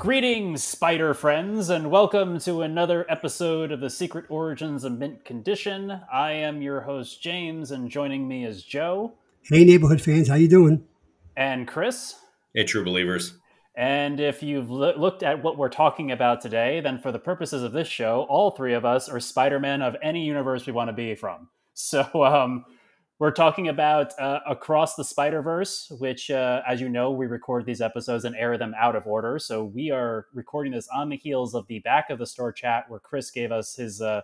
Greetings, spider friends, and welcome to another episode of the Secret Origins of Mint Condition. I am your host James, and joining me is Joe. Hey, neighborhood fans, how you doing? And Chris. Hey, true believers. And if you've lo- looked at what we're talking about today, then for the purposes of this show, all three of us are Spider-Man of any universe we want to be from. So, um, we're talking about uh, Across the Spider Verse, which, uh, as you know, we record these episodes and air them out of order. So we are recording this on the heels of the back of the store chat, where Chris gave us his uh,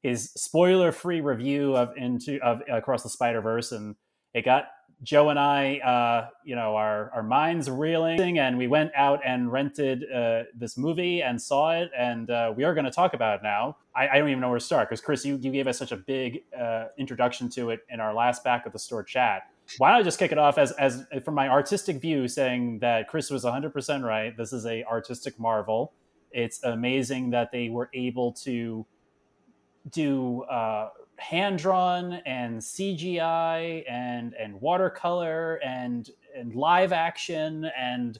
his spoiler free review of into of Across the Spider Verse, and it got Joe and I, uh, you know, our our minds reeling, and we went out and rented uh, this movie and saw it, and uh, we are going to talk about it now. I, I, don't even know where to start because Chris, you, you gave us such a big uh, introduction to it in our last back of the store chat. Why don't I just kick it off as as from my artistic view, saying that Chris was 100 percent right. This is a artistic marvel. It's amazing that they were able to do uh, hand drawn and CGI and and watercolor and and live action and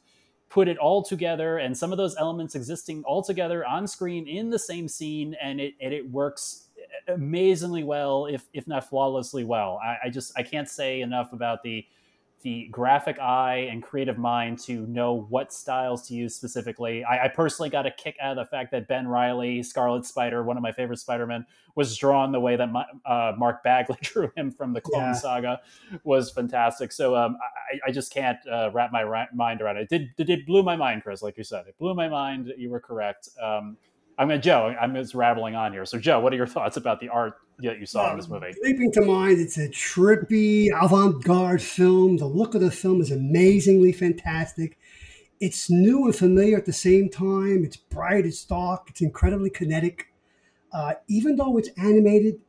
put it all together and some of those elements existing all together on screen in the same scene and it and it works amazingly well if if not flawlessly well. I, I just i can't say enough about the the graphic eye and creative mind to know what styles to use specifically. I, I, personally got a kick out of the fact that Ben Riley, Scarlet Spider, one of my favorite Spider-Men, was drawn the way that my, uh, Mark Bagley drew him from the Clone yeah. Saga was fantastic. So um, I, I, just can't uh, wrap my ra- mind around it. It did, it blew my mind, Chris, like you said. It blew my mind. You were correct. Um, I'm mean, Joe. I'm just rattling on here. So, Joe, what are your thoughts about the art that you saw in this movie? Leaping to mind, it's a trippy, avant-garde film. The look of the film is amazingly fantastic. It's new and familiar at the same time. It's bright, it's dark, it's incredibly kinetic. Uh, even though it's animated,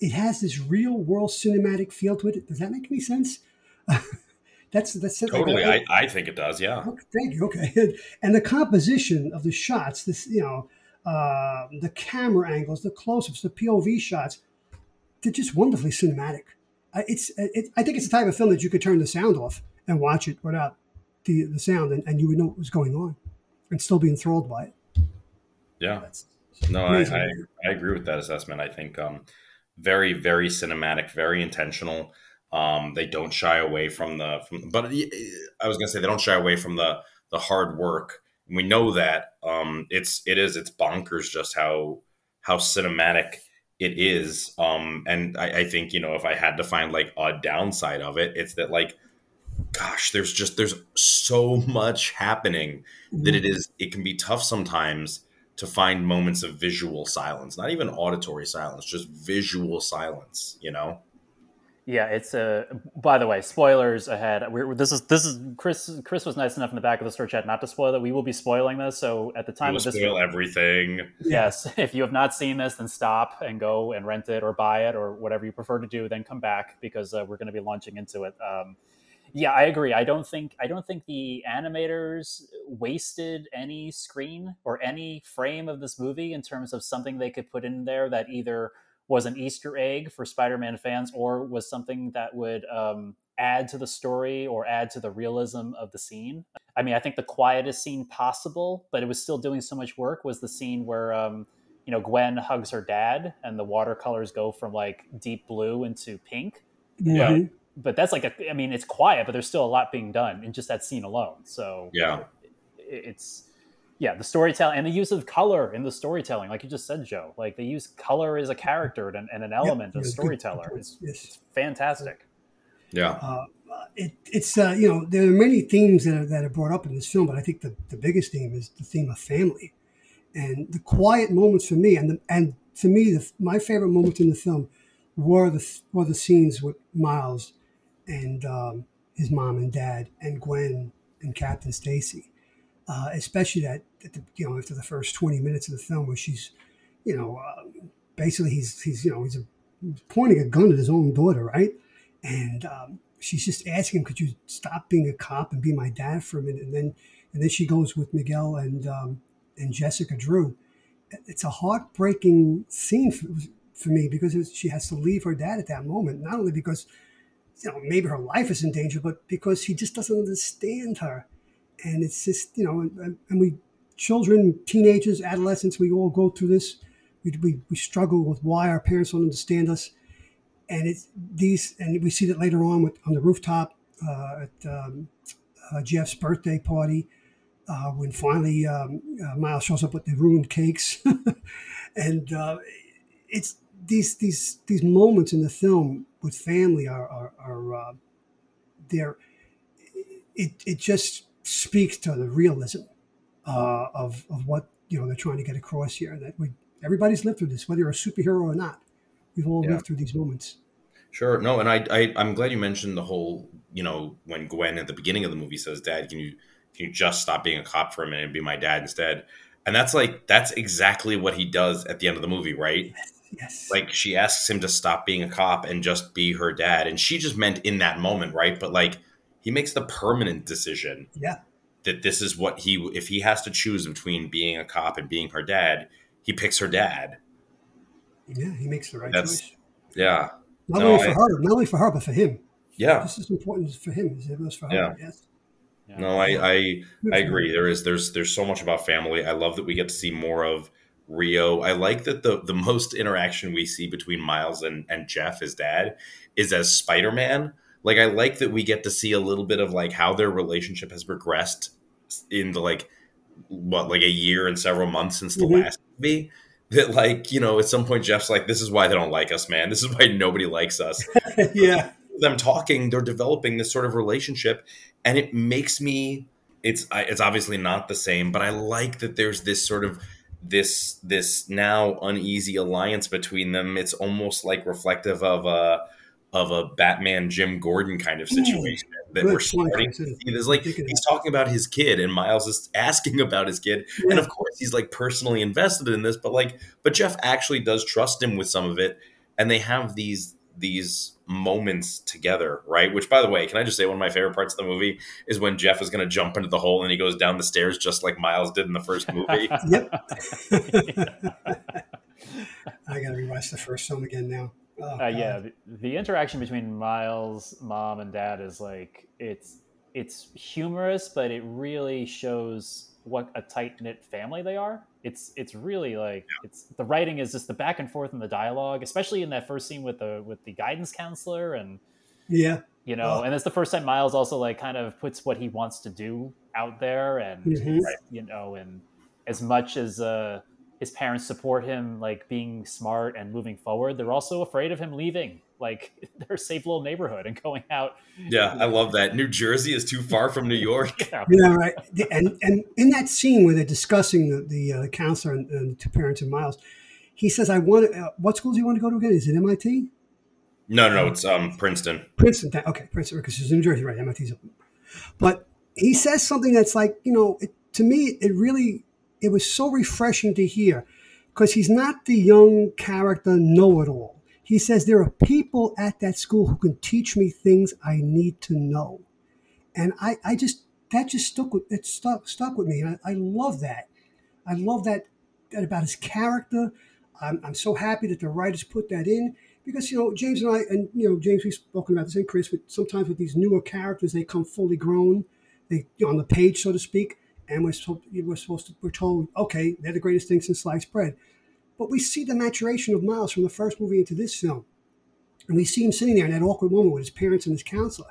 it has this real-world cinematic feel to it. Does that make any sense? that's that's totally. I, I think it does. Yeah. Okay, thank you. Okay, and the composition of the shots. This you know uh, the camera angles, the close-ups, the POV shots, they're just wonderfully cinematic. Uh, it's, it, I think it's the type of film that you could turn the sound off and watch it without the, the sound, and, and you would know what was going on, and still be enthralled by it. Yeah, no, I, I, I agree with that assessment. I think um, very very cinematic, very intentional. Um, they don't shy away from the from, but I was gonna say they don't shy away from the the hard work we know that um, it's it is it's bonkers just how how cinematic it is. Um, and I, I think you know if I had to find like a downside of it, it's that like gosh, there's just there's so much happening mm-hmm. that it is it can be tough sometimes to find moments of visual silence, not even auditory silence, just visual silence, you know? Yeah, it's a. By the way, spoilers ahead. We're, this is this is Chris. Chris was nice enough in the back of the store chat not to spoil it. We will be spoiling this. So at the time of this, spoil everything. Yes, if you have not seen this, then stop and go and rent it or buy it or whatever you prefer to do. Then come back because uh, we're going to be launching into it. Um, yeah, I agree. I don't think I don't think the animators wasted any screen or any frame of this movie in terms of something they could put in there that either was an Easter egg for Spider-Man fans, or was something that would um, add to the story or add to the realism of the scene. I mean, I think the quietest scene possible, but it was still doing so much work, was the scene where um, you know Gwen hugs her dad, and the watercolors go from like deep blue into pink. Yeah. But, that's like a, I mean, it's quiet, but there's still a lot being done in just that scene alone. So yeah, it, it's yeah, the storytelling and the use of color in the storytelling, like you just said, Joe. Like they use color as a character and, and an element of storyteller. It's, yes. it's, fantastic. Yeah. Uh, it, it's uh, you know there are many themes that are, that are brought up in this film, but I think the, the biggest theme is the theme of family, and the quiet moments for me, and the, and to me, the, my favorite moments in the film were the were the scenes with Miles and um, his mom and dad, and Gwen and Captain Stacy uh, especially that the, you know after the first twenty minutes of the film where she's, you know, uh, basically he's he's you know he's, a, he's, pointing a gun at his own daughter, right? And um, she's just asking him, "Could you stop being a cop and be my dad for a minute?" And then and then she goes with Miguel and um, and Jessica Drew. It's a heartbreaking scene for, for me because she has to leave her dad at that moment, not only because you know maybe her life is in danger, but because he just doesn't understand her and it's just you know, and, and we children, teenagers, adolescents, we all go through this. We, we, we struggle with why our parents don't understand us. And it's these, and we see that later on with on the rooftop uh, at um, uh, Jeff's birthday party uh, when finally um, uh, Miles shows up with the ruined cakes, and uh, it's these these these moments in the film with family are are, are uh, there. It it just speaks to the realism uh, of of what you know they're trying to get across here. That we everybody's lived through this, whether you're a superhero or not. We've all yeah. lived through these moments. Sure. No, and I, I I'm glad you mentioned the whole. You know, when Gwen at the beginning of the movie says, "Dad, can you can you just stop being a cop for a minute and be my dad instead?" And that's like that's exactly what he does at the end of the movie, right? Yes. yes. Like she asks him to stop being a cop and just be her dad, and she just meant in that moment, right? But like he makes the permanent decision. Yeah that this is what he if he has to choose between being a cop and being her dad, he picks her dad. Yeah, he makes the right That's, choice. Yeah. Not no, only for I, her, not only for her, but for him. Yeah. This is important for him as it was for her. Yeah. Yes. Yeah. No, I, I I agree. There is there's there's so much about family. I love that we get to see more of Rio. I like that the the most interaction we see between Miles and, and Jeff, his dad, is as Spider Man like I like that we get to see a little bit of like how their relationship has progressed in the like what like a year and several months since the mm-hmm. last movie. That like you know at some point Jeff's like this is why they don't like us, man. This is why nobody likes us. yeah, them talking, they're developing this sort of relationship, and it makes me. It's it's obviously not the same, but I like that there's this sort of this this now uneasy alliance between them. It's almost like reflective of a of a Batman Jim Gordon kind of situation mm, that we're starting to see. There's like he's talking about his kid, and Miles is asking about his kid, yeah. and of course he's like personally invested in this, but like, but Jeff actually does trust him with some of it, and they have these these moments together, right? Which, by the way, can I just say one of my favorite parts of the movie is when Jeff is going to jump into the hole and he goes down the stairs just like Miles did in the first movie. yep. I got to rewatch the first film again now. Oh, uh, yeah, the, the, interaction between Miles' mom and dad is like it's it's humorous, but it really shows what a tight knit family they are. It's it's really like yeah. it's the writing is just the back and forth in the dialogue, especially in that first scene with the with the guidance counselor and yeah, you know, and it's the first time Miles also like kind of puts what he wants to do out there, and mm-hmm. you know, and as much as uh his parents support him like being smart and moving forward they're also afraid of him leaving. Like their safe little neighborhood and going out. Yeah i love that. New jersey is too far from new york. Yeah. yeah right and and in that scene where they're discussing the, the uh, counselor and, and the two parents and miles he says i want uh, what school do you want to go to again? Is it mit no no, no it's um princeton. Princeton okay princeton because it's new jersey right mit's but he says something that's like you know it, to me it really it was so refreshing to hear because he's not the young character know it all. He says there are people at that school who can teach me things I need to know. And I, I just, that just stuck with, it stuck, stuck with me. And I, I love that. I love that, that about his character. I'm, I'm so happy that the writers put that in because, you know, James and I, and, you know, James, we've spoken about this and Chris, but sometimes with these newer characters, they come fully grown, they on the page, so to speak and we're, supposed to, we're supposed to, we're told, okay, they're the greatest thing since sliced bread. But we see the maturation of Miles from the first movie into this film. And we see him sitting there in that awkward moment with his parents and his counselor.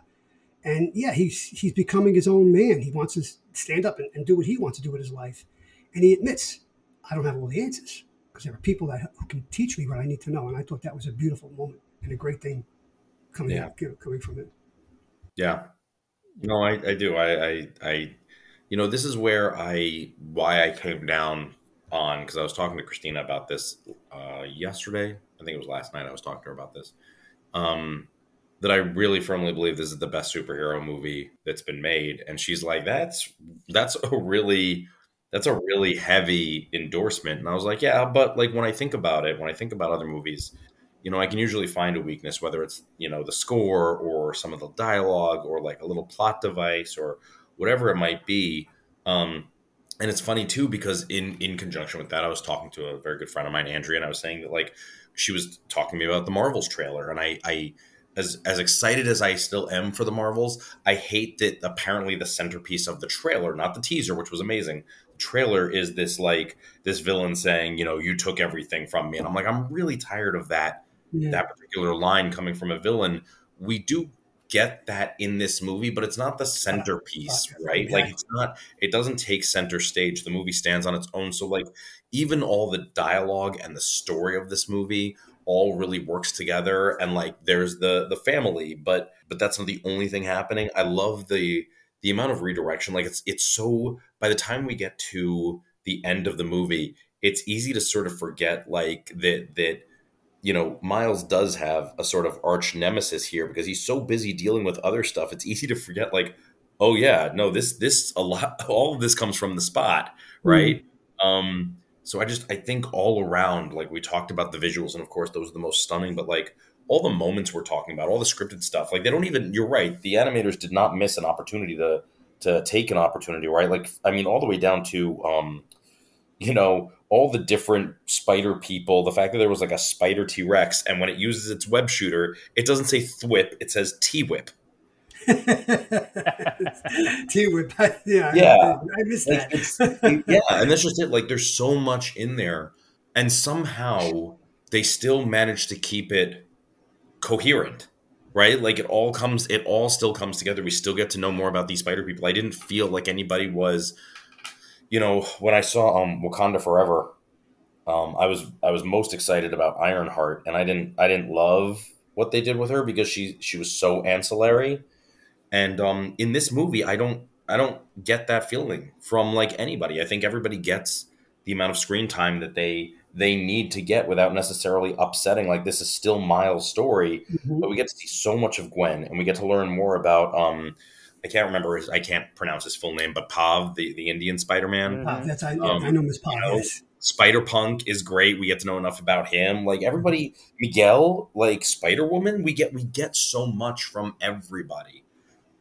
And yeah, he's he's becoming his own man. He wants to stand up and, and do what he wants to do with his life. And he admits, I don't have all the answers because there are people that who can teach me what I need to know. And I thought that was a beautiful moment and a great thing coming yeah. out, you know, coming from it. Yeah. No, I, I do. I, I, I you know, this is where I why I came down on because I was talking to Christina about this uh, yesterday. I think it was last night. I was talking to her about this. Um, that I really firmly believe this is the best superhero movie that's been made, and she's like, "That's that's a really that's a really heavy endorsement." And I was like, "Yeah, but like when I think about it, when I think about other movies." You know, I can usually find a weakness, whether it's you know the score or some of the dialogue or like a little plot device or whatever it might be. Um, and it's funny too because in in conjunction with that, I was talking to a very good friend of mine, Andrea, and I was saying that like she was talking to me about the Marvels trailer, and I I as as excited as I still am for the Marvels, I hate that apparently the centerpiece of the trailer, not the teaser, which was amazing. The trailer is this like this villain saying, you know, you took everything from me, and I'm like, I'm really tired of that yeah. that particular line coming from a villain. We do get that in this movie, but it's not the centerpiece, right? Like it's not it doesn't take center stage. The movie stands on its own. So like even all the dialogue and the story of this movie all really works together and like there's the the family, but but that's not the only thing happening. I love the the amount of redirection like it's it's so by the time we get to the end of the movie, it's easy to sort of forget like that that you know, Miles does have a sort of arch nemesis here because he's so busy dealing with other stuff. It's easy to forget, like, oh yeah, no, this this a lot, all of this comes from the spot, right? Mm. Um, so I just I think all around, like we talked about the visuals, and of course those are the most stunning, but like all the moments we're talking about, all the scripted stuff, like they don't even. You're right, the animators did not miss an opportunity to to take an opportunity, right? Like I mean, all the way down to um, you know all the different spider people, the fact that there was like a spider T Rex, and when it uses its web shooter, it doesn't say thwip, it says T whip. T whip, yeah, yeah, I, I missed like, that. yeah, and that's just it. Like, there's so much in there, and somehow they still manage to keep it coherent, right? Like, it all comes, it all still comes together. We still get to know more about these spider people. I didn't feel like anybody was you know, when I saw um, Wakanda Forever, um, I was I was most excited about Ironheart, and I didn't I didn't love what they did with her because she she was so ancillary. And um, in this movie, I don't I don't get that feeling from like anybody. I think everybody gets the amount of screen time that they they need to get without necessarily upsetting. Like this is still Miles' story, mm-hmm. but we get to see so much of Gwen, and we get to learn more about um, I can't remember his, I can't pronounce his full name, but Pav, the, the Indian Spider Man. Pav, that's I, um, I know Miss Pav. You know, Spider Punk is great. We get to know enough about him. Like everybody, Miguel, like Spider Woman, we get we get so much from everybody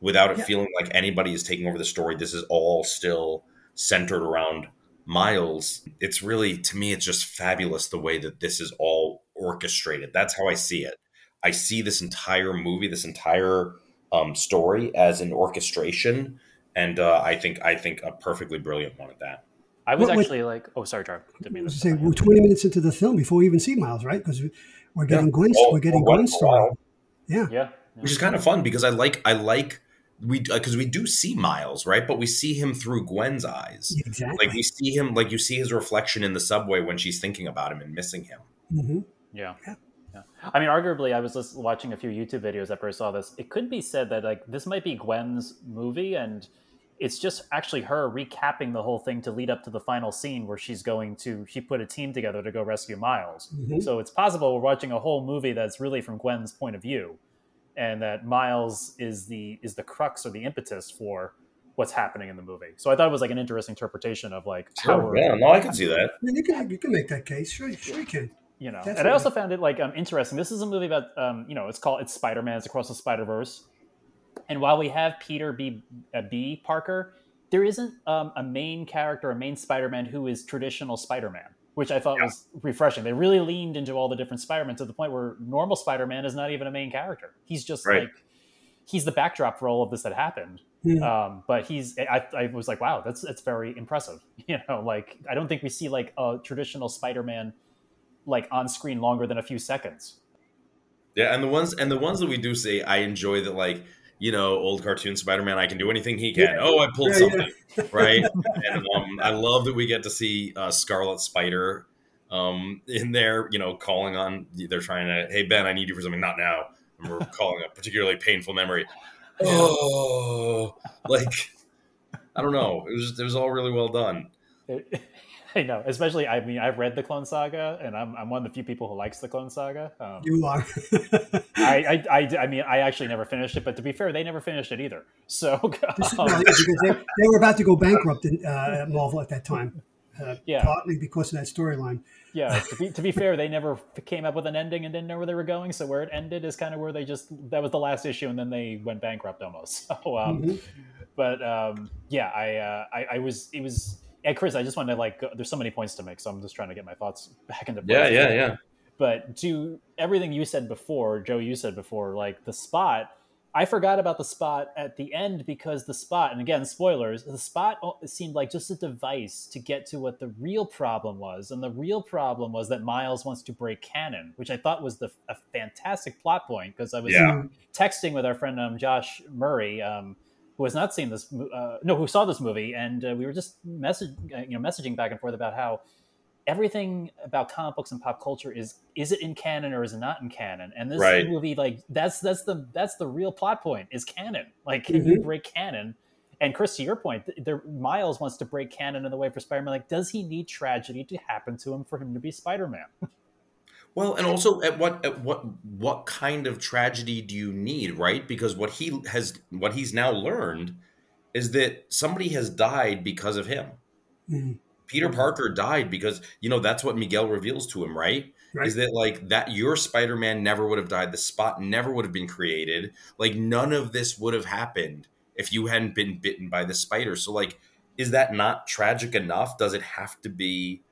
without it yeah. feeling like anybody is taking over the story. This is all still centered around Miles. It's really to me, it's just fabulous the way that this is all orchestrated. That's how I see it. I see this entire movie, this entire um, story as an orchestration, and uh, I think I think a perfectly brilliant one at that. I was what, actually like, oh, sorry, Jar. say we're twenty minutes into the film before we even see Miles, right? Because we're getting yeah. Gwen's, well, we're getting Gwen's story. Yeah. yeah, yeah, which is kind of fun because I like I like we because uh, we do see Miles, right? But we see him through Gwen's eyes. Exactly. Like we see him, like you see his reflection in the subway when she's thinking about him and missing him. Mm-hmm. Yeah. yeah. I mean, arguably, I was just watching a few YouTube videos after I saw this. It could be said that like this might be Gwen's movie, and it's just actually her recapping the whole thing to lead up to the final scene where she's going to she put a team together to go rescue Miles. Mm-hmm. So it's possible we're watching a whole movie that's really from Gwen's point of view, and that Miles is the is the crux or the impetus for what's happening in the movie. So I thought it was like an interesting interpretation of like sure, yeah, no, I can see that. I mean, you can you can make that case. Sure, sure you can you know. And i also found it like um, interesting. This is a movie about um, you know it's called it's spider-man it's across the spider-verse. And while we have peter b, uh, b parker there isn't um, a main character a main spider-man who is traditional spider-man which i thought yeah. was refreshing. They really leaned into all the different Spider Men to the point where normal spider-man is not even a main character. He's just right. like he's the backdrop for all of this that happened. Yeah. um, but he's I, I was like wow that's that's very impressive. You know like i don't think we see like a traditional spider-man like on screen longer than a few seconds. Yeah, and the ones and the ones that we do say, I enjoy that like you know old cartoon Spider-Man. I can do anything he can. Yeah. Oh, I pulled yeah, something yeah. right, and um, I love that we get to see uh, Scarlet Spider um, in there. You know, calling on they're trying to. Hey Ben, I need you for something. Not now. And we're calling a particularly painful memory. Oh, like I don't know. It was it was all really well done. I know, especially. I mean, I've read the Clone Saga, and I'm, I'm one of the few people who likes the Clone Saga. Um, you are. I, I, I, I, mean, I actually never finished it, but to be fair, they never finished it either. So um, no, they, they, were about to go bankrupt in, uh, at Marvel at that time. Uh, yeah, partly because of that storyline. Yeah, to be, to be fair, they never came up with an ending and didn't know where they were going. So where it ended is kind of where they just that was the last issue, and then they went bankrupt almost. So, um, mm-hmm. but um, yeah, I, uh, I, I was it was yeah, Chris, I just wanted to like, go, there's so many points to make, so I'm just trying to get my thoughts back into place. Yeah, yeah, yeah. But to everything you said before, Joe, you said before, like the spot I forgot about the spot at the end because the spot, and again, spoilers, the spot seemed like just a device to get to what the real problem was. And the real problem was that Miles wants to break canon, which I thought was the, a fantastic plot point because I was yeah. texting with our friend um, Josh Murray, um, who has not seen this, uh, no, who saw this movie, and uh, we were just message, uh, you know, messaging back and forth about how everything about comic books and pop culture is is it in canon or is it not in canon? And this right. movie like that's that's the that's the real plot point is canon. Like can mm-hmm. you break canon? And chris to your point there miles wants to break canon in the way for spider-man. Like does he need tragedy to happen to him for him to be spider-man well and also at what at what what kind of tragedy do you need right because what he has what he's now learned is that somebody has died because of him mm-hmm Peter Parker died because you know that's what Miguel reveals to him, right? right? Is that like that your Spider-Man never would have died, the spot never would have been created. Like none of this would have happened if you hadn't been bitten by the spider. So like is that not tragic enough? Does it have to be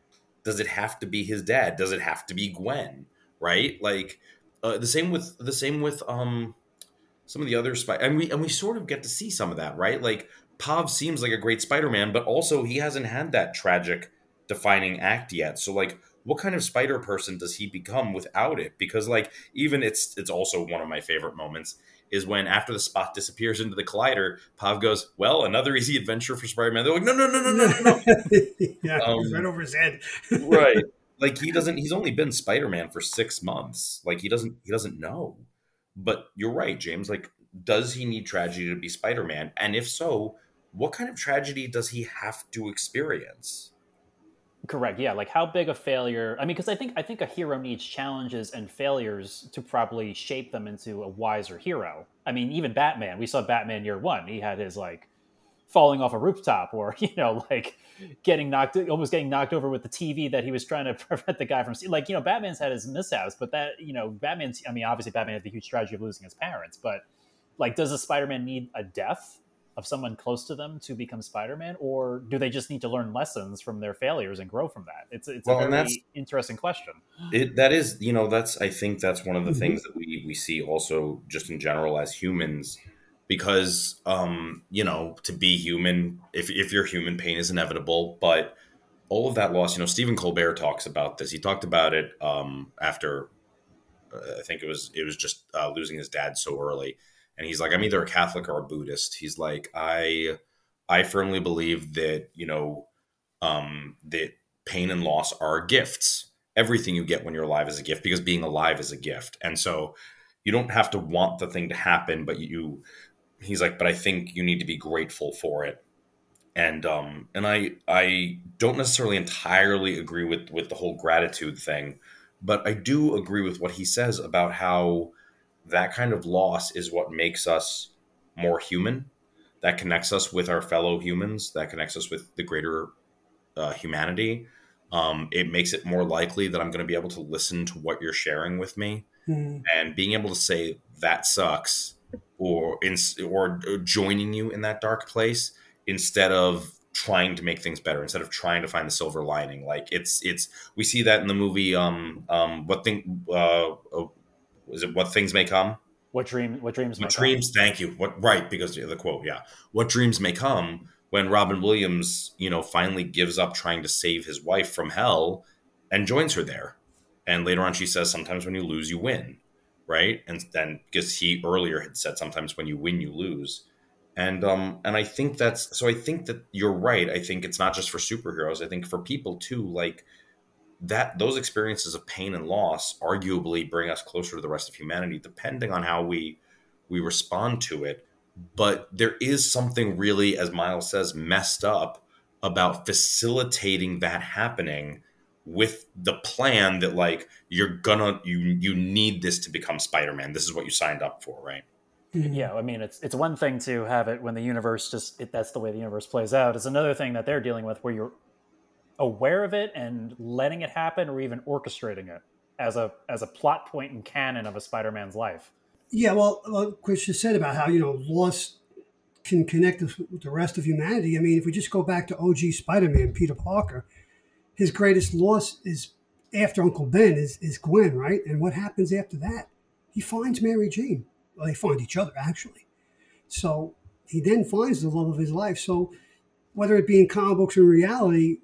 does it have to be his dad? Does it have to be Gwen? Right? Like uh, the same with the same with um some of the other spider and we and we sort of get to see some of that, right? Like Pav seems like a great Spider-Man, but also he hasn't had that tragic defining act yet. So like what kind of spider person does he become without it? Because like even it's it's also one of my favorite moments is when after the spot disappears into the collider, Pav goes, "Well, another easy adventure for Spider-Man." They're like, "No, no, no, no, no, no, yeah, um, right over his head. right. Like he doesn't. He's only been Spider-Man for six months. Like he doesn't. He doesn't know. But you're right, James. Like, does he need tragedy to be Spider-Man? And if so, what kind of tragedy does he have to experience? Correct. Yeah. Like how big a failure? I mean, because I think I think a hero needs challenges and failures to probably shape them into a wiser hero. I mean, even Batman. We saw Batman Year One. He had his like falling off a rooftop, or you know, like getting knocked, almost getting knocked over with the TV that he was trying to prevent the guy from seeing. Like you know, Batman's had his mishaps, but that you know, Batman's. I mean, obviously, Batman had the huge tragedy of losing his parents, but like, does a Spider-Man need a death? Of someone close to them to become Spider-Man, or do they just need to learn lessons from their failures and grow from that? It's it's well, a very interesting question. It that is, you know, that's I think that's one of the mm-hmm. things that we we see also just in general as humans, because um, you know, to be human, if if you're human, pain is inevitable, but all of that loss, you know, Stephen Colbert talks about this. He talked about it um, after uh, I think it was it was just uh, losing his dad so early and he's like i'm either a catholic or a buddhist. He's like i i firmly believe that you know um that pain and loss are gifts. Everything you get when you're alive is a gift because being alive is a gift. And so you don't have to want the thing to happen but you he's like but i think you need to be grateful for it. And um and i i don't necessarily entirely agree with with the whole gratitude thing but i do agree with what he says about how that kind of loss is what makes us more human. That connects us with our fellow humans. That connects us with the greater uh, humanity. Um, it makes it more likely that I'm going to be able to listen to what you're sharing with me, mm. and being able to say that sucks, or in, or joining you in that dark place instead of trying to make things better instead of trying to find the silver lining like it's it's we see that in the movie um um what thing uh, uh is it what things may come? What dream? What dreams? What dreams? Come. Thank you. What right? Because the quote, yeah. What dreams may come when Robin Williams, you know, finally gives up trying to save his wife from hell and joins her there. And later on, she says, "Sometimes when you lose, you win." Right? And then because he earlier had said, "Sometimes when you win, you lose." And um and I think that's so. I think that you're right. I think it's not just for superheroes. I think for people too. Like that those experiences of pain and loss arguably bring us closer to the rest of humanity depending on how we we respond to it. But there is something really as miles says messed up about facilitating that happening with the plan that like you're gonna you you need this to become spider-man. This is what you signed up for right? Mm-hmm. Yeah i mean it's it's one thing to have it when the universe just it, that's the way the universe plays out. It's another thing that they're dealing with where you're aware of it and letting it happen or even orchestrating it as a as a plot point in canon of a Spider-Man's life. Yeah, well, Chris just said about how you know loss can connect us with the rest of humanity. I mean, if we just go back to OG Spider-Man, Peter Parker, his greatest loss is after Uncle Ben is is Gwen, right? And what happens after that? He finds Mary Jane. Well, they find each other actually. So he then finds the love of his life. So whether it be in comic books or reality,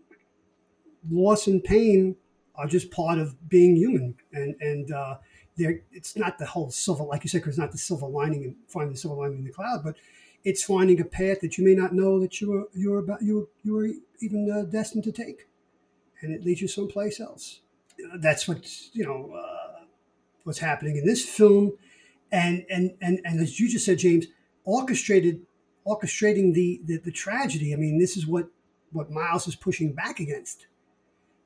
loss and pain are just part of being human. And and uh, there, it's not the whole silver, like you said, because it's not the silver lining and finding the silver lining in the cloud, but it's finding a path that you may not know that you were you were about you were, you were even uh, destined to take, and it leads you someplace else. That's what you know. Uh, what's happening in this film, and and and and as you just said, James, orchestrated orchestrating the, the, the tragedy. I mean, this is what what Miles is pushing back against,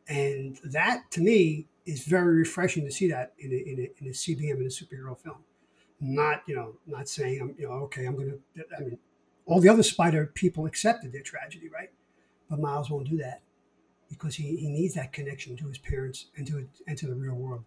and that to me is very refreshing to see that in a, in a, in a CBM in a superhero film. Not you know not saying I'm you know okay I'm gonna I mean all the other Spider people accepted their tragedy right, but Miles won't do that because he, he needs that connection to his parents and to and to the real world.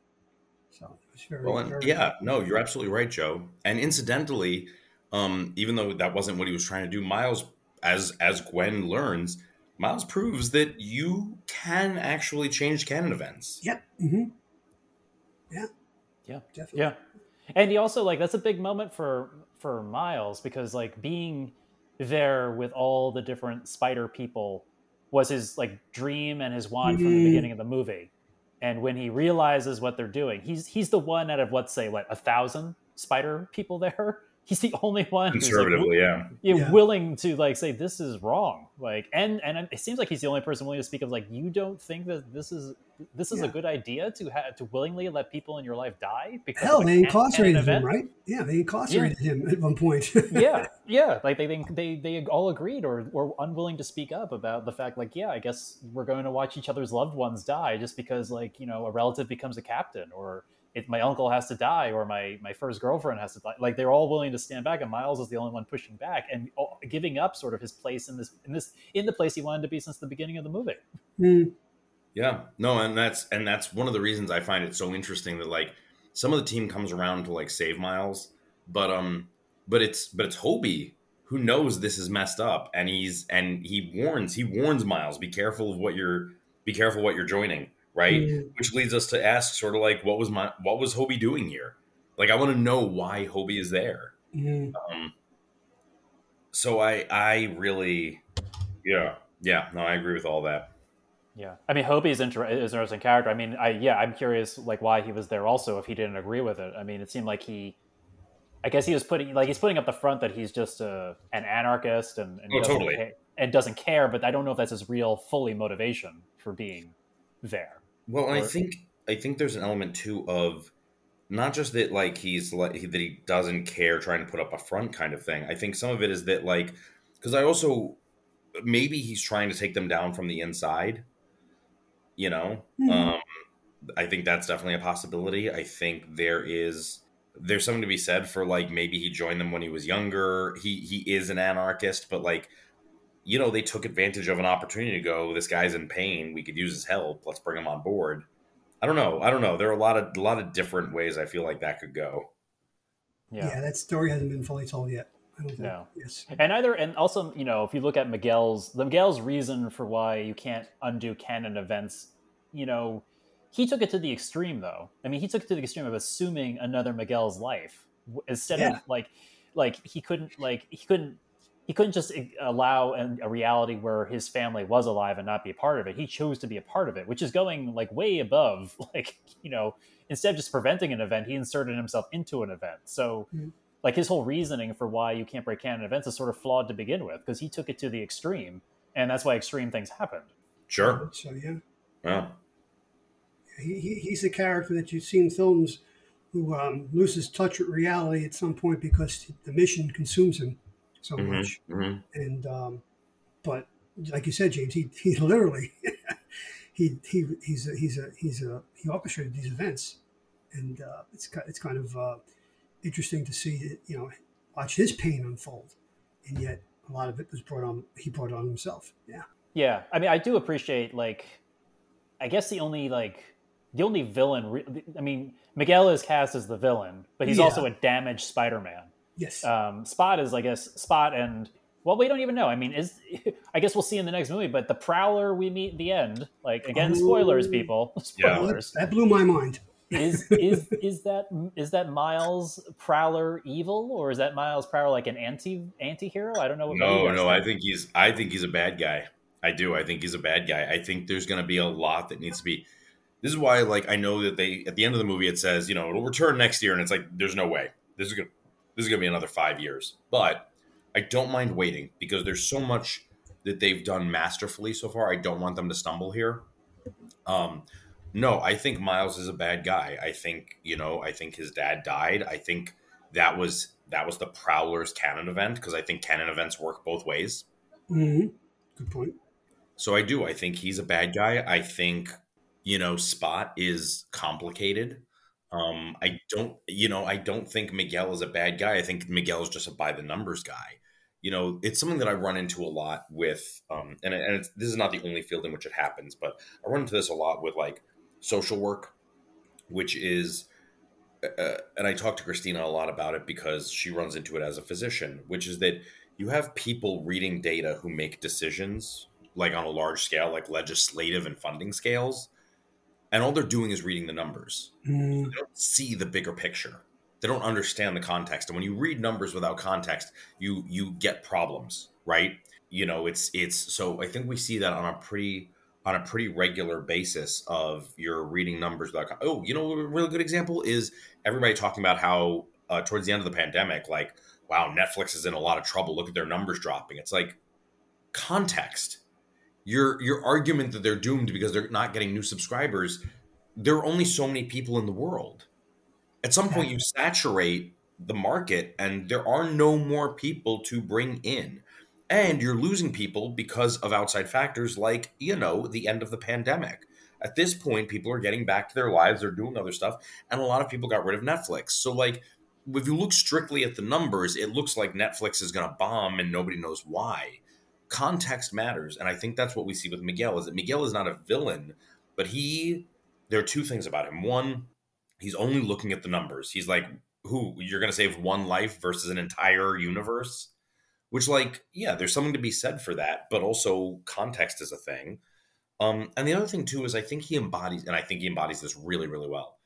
So it's very well, and very yeah, no, you're absolutely right, Joe. And incidentally, um, even though that wasn't what he was trying to do, Miles, as as Gwen learns, Miles proves that you can actually change canon events. Yep. Mm-hmm. Yeah. Yeah. Definitely. Yeah. And he also like that's a big moment for for Miles because like being there with all the different spider people was his like dream and his want from the Mhm. beginning of the movie. And when he realizes what they're doing, he's he's the one out of let's say what a thousand spider people there. He's the only one who's like, Conservatively, yeah. yeah, Yeah. willing to like say this is wrong like and and it seems like he's the only person willing to speak of like you don't think that this is this is a good idea to have to willingly let people in your life die because Hell, of a they can- incarcerated canon him, right? Yeah, they incarcerated him at one point. yeah yeah like they, they they they all agreed or were unwilling to speak up about the fact like yeah i guess we're going to watch each other's loved ones die just because like you know a relative becomes a captain or it, my uncle has to die or my my first girlfriend has to die like they're all willing to stand back and miles is the only one pushing back and uh, giving up sort of his place in this in this in the place he wanted to be since the beginning of the movie. Mm, Yeah, no, and that's and that's one of the reasons I find it so interesting that like some of the team comes around to like save Miles, but um, but it's but it's Hobie who knows this is messed up, and he's and he warns he warns Miles, be careful of what you're be careful what you're joining, right? Mm. Which leads us to ask sort of like what was my what was Hobie doing here? Like I want to know why Hobie is there. mm. Um, so I I really yeah yeah no I agree with all that. yeah i mean Hobie hobie's inter- is an interesting character i mean i yeah i'm curious like why he was there also if he didn't agree with it i mean it seemed like he i guess he was putting like he's putting up the front that he's just a, an anarchist and, and Oh, doesn't totally. ca- and doesn't care but i don't know if that's his real fully motivation for being there Well, and I think I think there's an element too of not just that like he's like that he doesn't care trying to put up a front kind of thing. I think some of it is that like because I also maybe he's trying to take them down from the inside. You know, Mhm. um, I think that's definitely a possibility. I think there is there's something to be said for like maybe he joined them when he was younger. He he is an anarchist, but like you know they took advantage of an opportunity to go. This guy's in pain. We could use his help. Let's bring him on board. I don't know. I don't know. There are a lot of a lot of different ways I feel like that could go. Yeah. yeah, that story hasn't been fully told yet. I don't think. No. Yes. and either and also you know if you look at miguel's the miguel's reason for why you can't undo canon events you know he took it to the extreme though i mean he took it to the extreme of assuming another miguel's life instead Yeah. of like like he couldn't like he couldn't he couldn't just eh, allow a reality where his family was alive and not be a part of it. He chose to be a part of it which is going like way above like you know instead of just preventing an event he inserted himself into an event. So Mhm. like his whole reasoning for why you can't break canon events is sort of flawed to begin with because he took it to the extreme and that's why extreme things happened. Sure. So yeah, Well, he, he, he's a character that you've seen films who um, loses touch with reality at some point because the mission consumes him so mhm, much. mhm. And um, but like you said, James, he, he literally he he he's a, he's a he's a he orchestrated these events, and uh, it's it's kind of uh, interesting to see you know watch his pain unfold, and yet a lot of it was brought on he brought on himself. Yeah. yeah i mean i do appreciate like i guess the only like the only villain re- i mean miguel is cast as the villain but he's Yeah. also a damaged spider-man Yes. um, spot is i guess spot and well, we don't even know. I mean, is I guess we'll see in the next movie, but the Prowler we meet at the end, like again, spoilers, people, spoilers. Yeah. That blew my mind. is is is that is that Miles Prowler evil, or is that Miles Prowler like an anti anti hero? I don't know. What to do. No, no, I think he's I think he's a bad guy. I do. I think he's a bad guy. I think there's going to be a lot that needs to be. This is why, like, I know that they at the end of the movie it says, you know, it'll return next year, and it's like, there's no way. This is gonna this is gonna be another five years. But I don't mind waiting because there's so much that they've done masterfully so far. I don't want them to stumble here. Um, no, I think Miles is a bad guy. I think you know, I think his dad died. I think that was that was the Prowlers canon event because I think canon events work both ways. Mm-hmm. Good point. So I do. I think he's a bad guy. I think you know Spot is complicated. Um, I don't, you know, I don't think Miguel is a bad guy. I think Miguel is just a by the numbers guy. You know, it's something that I run into a lot with, um, and, and this is not the only field in which it happens, but I run into this a lot with like social work, which is, uh, uh, and I talk to Christina a lot about it because she runs into it as a physician, which is that you have people reading data who make decisions like on a large scale, like legislative and funding scales, and all they're doing is reading the numbers. Mm. They don't see the bigger picture. They don't understand the context. And when you read numbers without context, you you get problems, right? You know, it's it's so I think we see that on a pretty on a pretty regular basis of you're reading numbers without. Oh, you know, a really good example is everybody talking about how uh, towards the end of the pandemic, like, wow, Netflix is in a lot of trouble. Look at their numbers dropping. It's like context. Your your argument that they're doomed because they're not getting new subscribers. There are only so many people in the world. At some point, you saturate the market, and there are no more people to bring in and you're losing people because of outside factors like you know the end of the pandemic at this point people are getting back to their lives they're doing other stuff and a lot of people got rid of netflix so like if you look strictly at the numbers it looks like netflix is going to bomb and nobody knows why context matters and i think that's what we see with miguel is that miguel is not a villain but he there are two things about him. One he's only looking at the numbers. He's like who you're going to save one life versus an entire universe? Which like yeah there's something to be said for that but also context is a thing. Um and the other thing too is i think he embodies and i think he embodies this really really well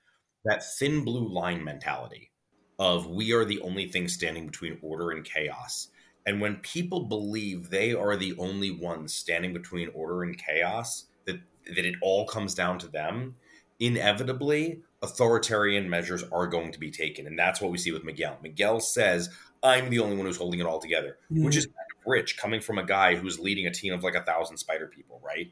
that thin blue line mentality of we are the only thing standing between order and chaos and when people believe they are the only ones standing between order and chaos that that it all comes down to them inevitably authoritarian measures are going to be taken and that's what we see with miguel miguel says I'm the only one who's holding it all together, mm. which is kind of rich coming from a guy who's leading a team of like a thousand spider people, right?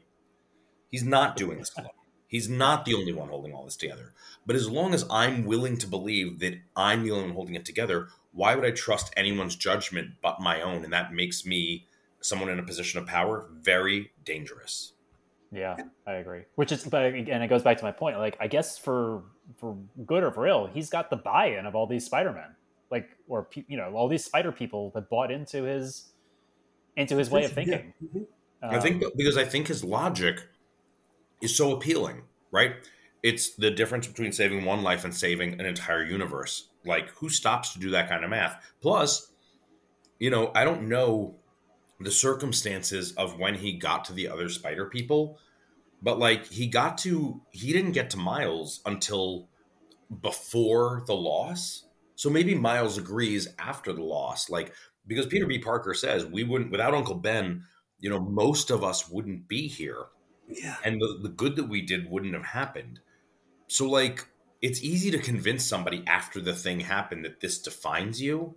He's not doing this alone. He's not the only one holding all this together. But as long as I'm willing to believe that I'm the only one holding it together, why would I trust anyone's judgment but my own? And that makes me someone in a position of power very dangerous. Yeah, I agree. Which is, but again, it goes back to my point. Like, I guess for for good or for ill, he's got the buy-in of all these Spider-Men like or you know all these spider people that bought into his into his way of thinking. Yeah. Um, I think because I think his logic is so appealing, right? It's the difference between saving one life and saving an entire universe. Like, who stops to do that kind of math? Plus, you know, I don't know the circumstances of when he got to the other spider people, but like he got to, he didn't get to Miles until before the loss. So maybe Miles agrees after the loss, like because Peter B. Parker says we wouldn't without Uncle Ben, you know, most of us wouldn't be here. Yeah. And the, the good that we did wouldn't have happened. So like it's easy to convince somebody after the thing happened that this defines you.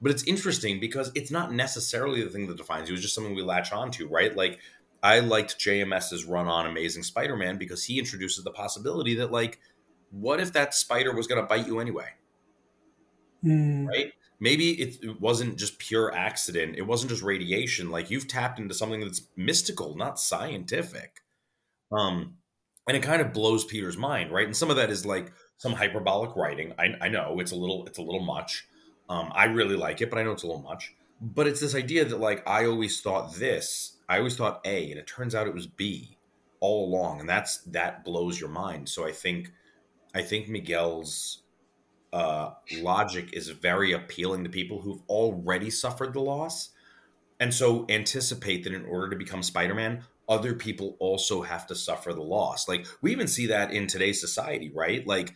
But it's interesting because it's not necessarily the thing that defines you, it's just something we latch onto, right? Like I liked JMS's run on Amazing Spider-Man because he introduces the possibility that like what if that spider was going to bite you anyway? mm. right? Maybe it, wasn't just pure accident. It wasn't just radiation. Like you've tapped into something that's mystical, not scientific. Um, and it kind of blows Peter's mind, right? And some of that is like some hyperbolic writing. I, I know it's a little, it's a little much. Um, I really like it, but I know it's a little much. But it's this idea that like I always thought this, I always thought A, and it turns out it was B all along, and that's that blows your mind. So I think, I think Miguel's uh, logic is very appealing to people who've already suffered the loss. and so anticipate that in order to become Spider-Man, other people also have to suffer the loss. Like we even see that in today's society, right? Like,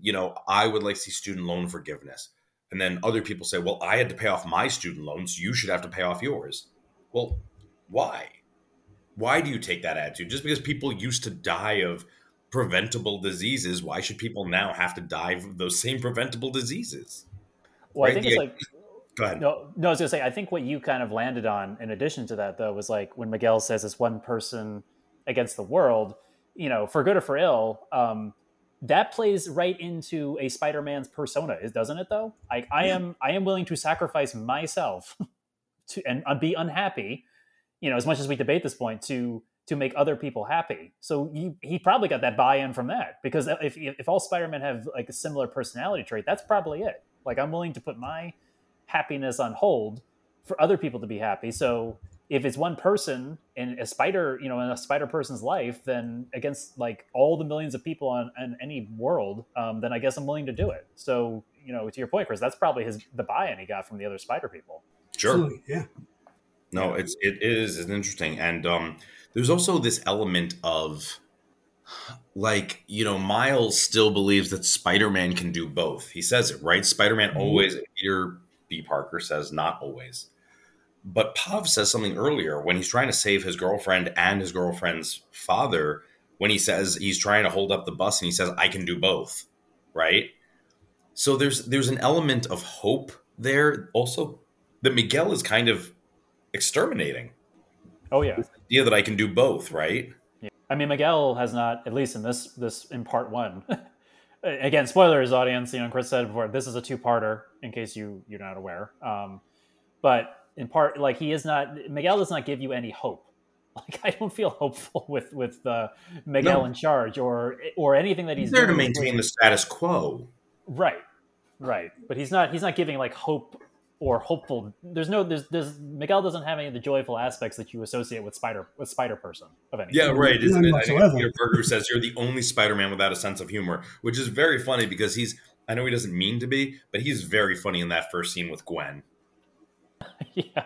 you know, I would like to see student loan forgiveness. And then other people say, well, I had to pay off my student loans. You should have to pay off yours. Well, why? Why do you take that attitude? Just because people used to die of preventable diseases, why should people now have to die of those same preventable diseases? Well, right? I think it's like Go ahead. No, no, I was gonna say. I think what you kind of landed on, in addition to that, though, was like when Miguel says it's one person against the world. You know, for good or for ill, um, that plays right into a Spider-Man's persona, doesn't it? Though, like I am, I am willing to sacrifice myself to and uh, be unhappy. You know, as much as we debate this point, to to make other people happy. So he, he probably got that buy-in from that because if if all Spider-Men have like a similar personality trait, that's probably it. Like I'm willing to put my happiness on hold for other people to be happy. So if it's one person in a spider, you know, in a spider person's life, then against like all the millions of people on, on any world, um, then I guess I'm willing to do it. So, you know, to your point, Chris, that's probably his the buy-in he got from the other spider people. Sure. Absolutely. Yeah. No, it's it is it's interesting, and um, there's also this element of like you know miles still believes that spider-man can do both he says it right spider-man mm-hmm. always peter B. Parker says not always. But Pav says something earlier when he's trying to save his girlfriend and his girlfriend's father, when he says he's trying to hold up the bus and he says, I can do both. Right? So there's there's an element of hope there also that Miguel is kind of exterminating. Oh yeah. This idea that I can do both, right? Yeah. I mean Miguel has not, at least in this this in part one, again, spoilers, audience. You know, Chris said before, this is a two-parter in case you you're not aware. Um, but in part, like he is not Miguel does not give you any hope. Like I don't feel hopeful with with uh, Miguel no. in charge or or anything that he's, he's there to maintain the status quo. Right, right. But he's not he's not giving like hope or hopeful. There's no there's there's Miguel doesn't have any of the joyful aspects that you associate with Spider with Spider Person of any. Yeah, right. Isn't it? I think Peter Parker says you're the only Spider-Man without a sense of humor, which is very funny because he's. I know he doesn't mean to be, but he's very funny in that first scene with Gwen. yeah.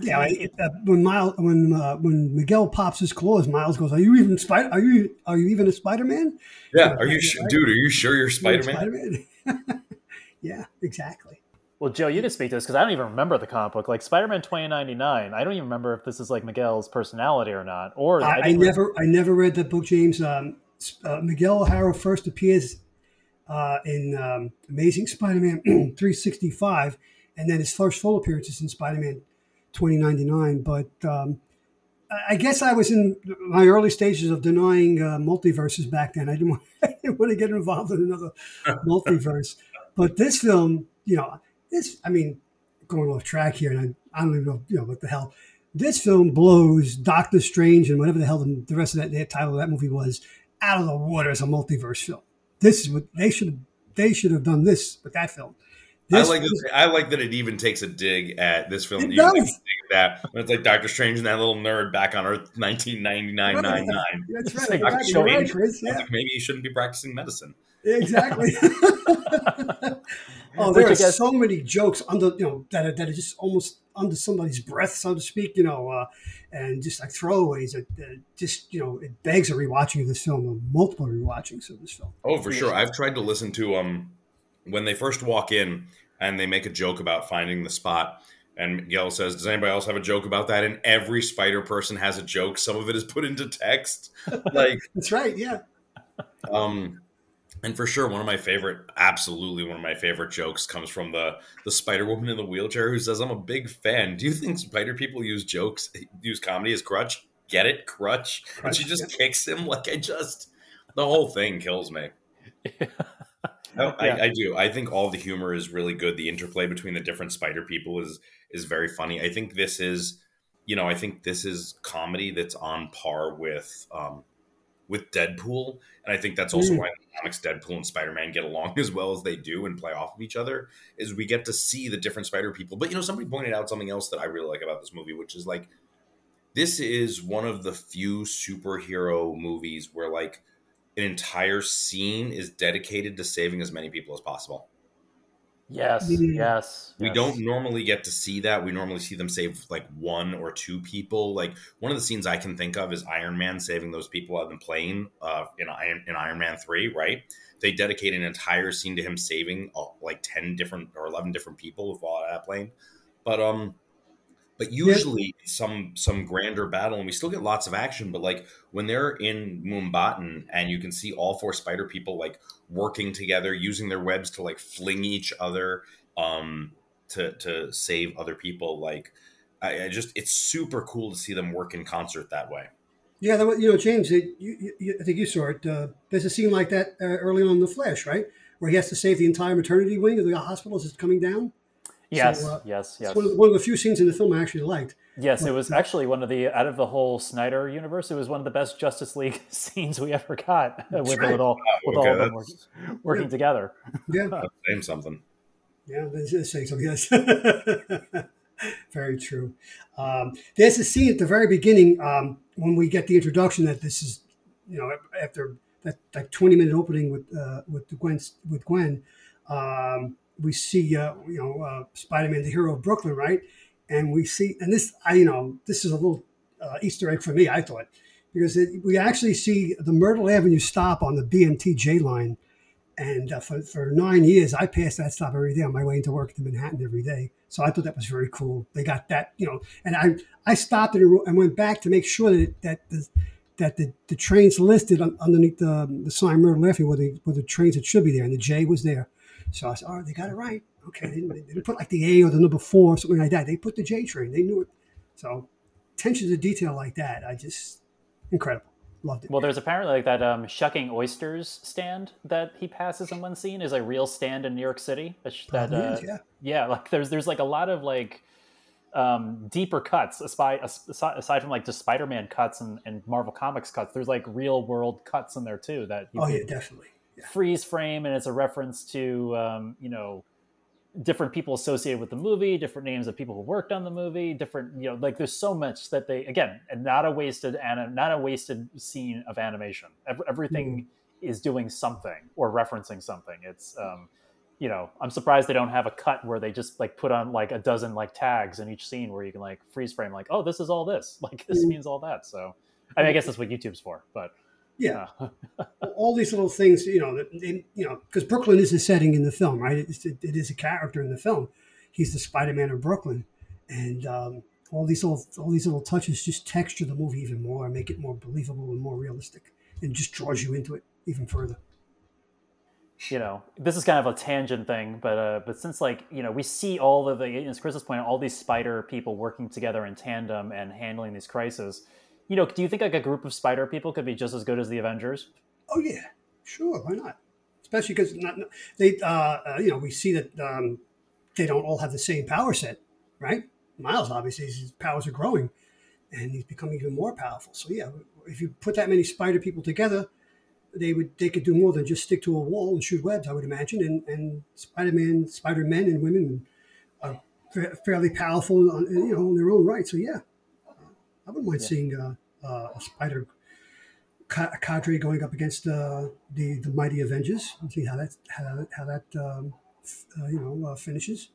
Yeah, I, uh, when Miles, when uh, when Miguel pops his claws, Miles goes, "Are you even spider? Are you are you even a Spider Man?" Yeah, are you, sh- dude? Are you sure you're Spider Man? yeah, exactly. Well, Joe, you can speak to this because I don't even remember the comic book. Like Spider-Man 2099, I don't even remember if this is like Miguel's personality or not. Or I, I, I never, I never read that book, James. Um, uh, Miguel O'Hara first appears uh, in um, Amazing Spider-Man 365, and then his first full appearance is in Spider-Man 2099. But um, I guess I was in my early stages of denying uh, multiverses back then. I didn't, want, I didn't want to get involved in another multiverse. But this film, you know this, I mean, going off track here, and I, I don't even know, you know, what the hell. This film blows Doctor Strange and whatever the hell the, the rest of that the title of that movie was out of the water as a multiverse film. This is what they should they should have done this with that film. This I like was, I like that it even takes a dig at this film. It does. that when it's like Doctor Strange and that little nerd back on Earth, nineteen ninety nine nine nine. That's right. Like, right, Chris, yeah. maybe you shouldn't be practicing medicine. Exactly. oh, there are guess- so many jokes under you know that are, that are just almost under somebody's breath, so to speak. You know, uh, and just like throwaways. That, that just you know, it begs a rewatching of this film, or multiple rewatchings of this film. Oh, for sure. I've tried to listen to um when they first walk in and they make a joke about finding the spot. And Miguel says, "Does anybody else have a joke about that?" And every spider person has a joke. Some of it is put into text. Like that's right. Yeah. Um, and for sure, one of my favorite, absolutely one of my favorite jokes comes from the the Spider Woman in the wheelchair who says, "I'm a big fan. Do you think Spider people use jokes, use comedy as crutch? Get it, crutch?" crutch and she just kicks him like I just the whole thing kills me. I, yeah. I, I, do. I think all the humor is really good. The interplay between the different Spider people is is very funny. I think this is, you know, I think this is comedy that's on par with um, with Deadpool, and I think that's also mm. why the comics Deadpool and Spider Man get along as well as they do and play off of each other. Is we get to see the different Spider people. But you know, somebody pointed out something else that I really like about this movie, which is like this is one of the few superhero movies where like an entire scene is dedicated to saving as many people as possible. Yes, mm-hmm. yes. We don't normally get to see that. We normally see them save like one or two people. Like one of the scenes I can think of is Iron Man saving those people on the plane uh, in Iron in Iron Man three. Right? They dedicate an entire scene to him saving uh, like ten different or eleven different people while that plane. But um, but usually yeah. some some grander battle, and we still get lots of action. But like when they're in Mumbattan, and you can see all four spider people like working together, using their webs to like fling each other um, to to save other people. Like I, I, just it's super cool to see them work in concert that way. Yeah, you know, James, you, you, I think you saw it. Uh, there's a scene like that uh, early on in the Flash, right, where he has to save the entire maternity wing of the hospital as it's coming down. Yes, so, uh, yes, yes. One of, the, one of, the few scenes in the film I actually liked. Yes, it was actually one of the out of the whole Snyder universe. It was one of the best Justice League scenes we ever got with, right. with all with okay, all of them working, working yeah. together. Yeah, saying something. Yeah, that's saying something. Yes, very true. Um, there's a scene at the very beginning um, when we get the introduction that this is, you know, after that, that 20 minute opening with uh, with Gwen with Gwen. Um, we see, uh, you know, uh, Spider-Man, the hero of Brooklyn, right? And we see, and this, I, you know, this is a little uh, Easter egg for me, I thought, because it, we actually see the Myrtle Avenue stop on the BMTJ line. And uh, for, for nine years, I passed that stop every day on my way into work to Manhattan every day. So I thought that was very cool. They got that, you know, and I I stopped and went back to make sure that that the that the, the trains listed underneath the, the sign Myrtle Avenue were the, were the trains that should be there, and the J was there. So I said, oh, they got it right. Okay. They didn't, they didn't put like the A or the number four or something like that. They put the J train. They knew it. So attention to detail like that, I just, incredible. Loved it. Well, there's apparently like that um, shucking oysters stand that he passes in one scene is a real stand in New York City. That, uh, yeah. yeah, like there's there's like a lot of like um, deeper cuts aside, aside from like the Spider-Man cuts and, and Marvel Comics cuts. There's like real world cuts in there too. That oh yeah, definitely yeah. freeze frame, and it's a reference to um, you know different people associated with the movie, different names of people who worked on the movie, different you know like there's so much that they again not a wasted and not a wasted scene of animation. Everything mm-hmm. is doing something or referencing something. It's um, you know I'm surprised they don't have a cut where they just like put on like a dozen like tags in each scene where you can like freeze frame like oh this is all this like this mm-hmm. means all that. So I mean I guess that's what YouTube's for, but yeah, all these little things, you know, they, you know, because Brooklyn is a setting in the film, right? It, it, it is a character in the film. He's the Spider-Man of Brooklyn, and um, all these little all these little touches just texture the movie even more, make it more believable and more realistic, and just draws you into it even further. You know, this is kind of a tangent thing, but uh, but since like you know we see all of the, as Chris's point, all these spider people working together in tandem and handling these crises you know, do you think like a group of spider people could be just as good as the Avengers? Oh yeah, sure. Why not? Especially because not they, uh, uh, you know, we see that um, they don't all have the same power set, right? Miles obviously his powers are growing, and he's becoming even more powerful. So yeah, if you put that many spider people together, they would they could do more than just stick to a wall and shoot webs. I would imagine, and and Spider Man, Spider Men, and women are fairly powerful, on, you know, in their own right. So yeah, I wouldn't mind yeah. seeing uh, uh, a spider ca- cadre going up against uh, the the mighty Avengers. And see how that how, how that um, uh, you know uh, finishes.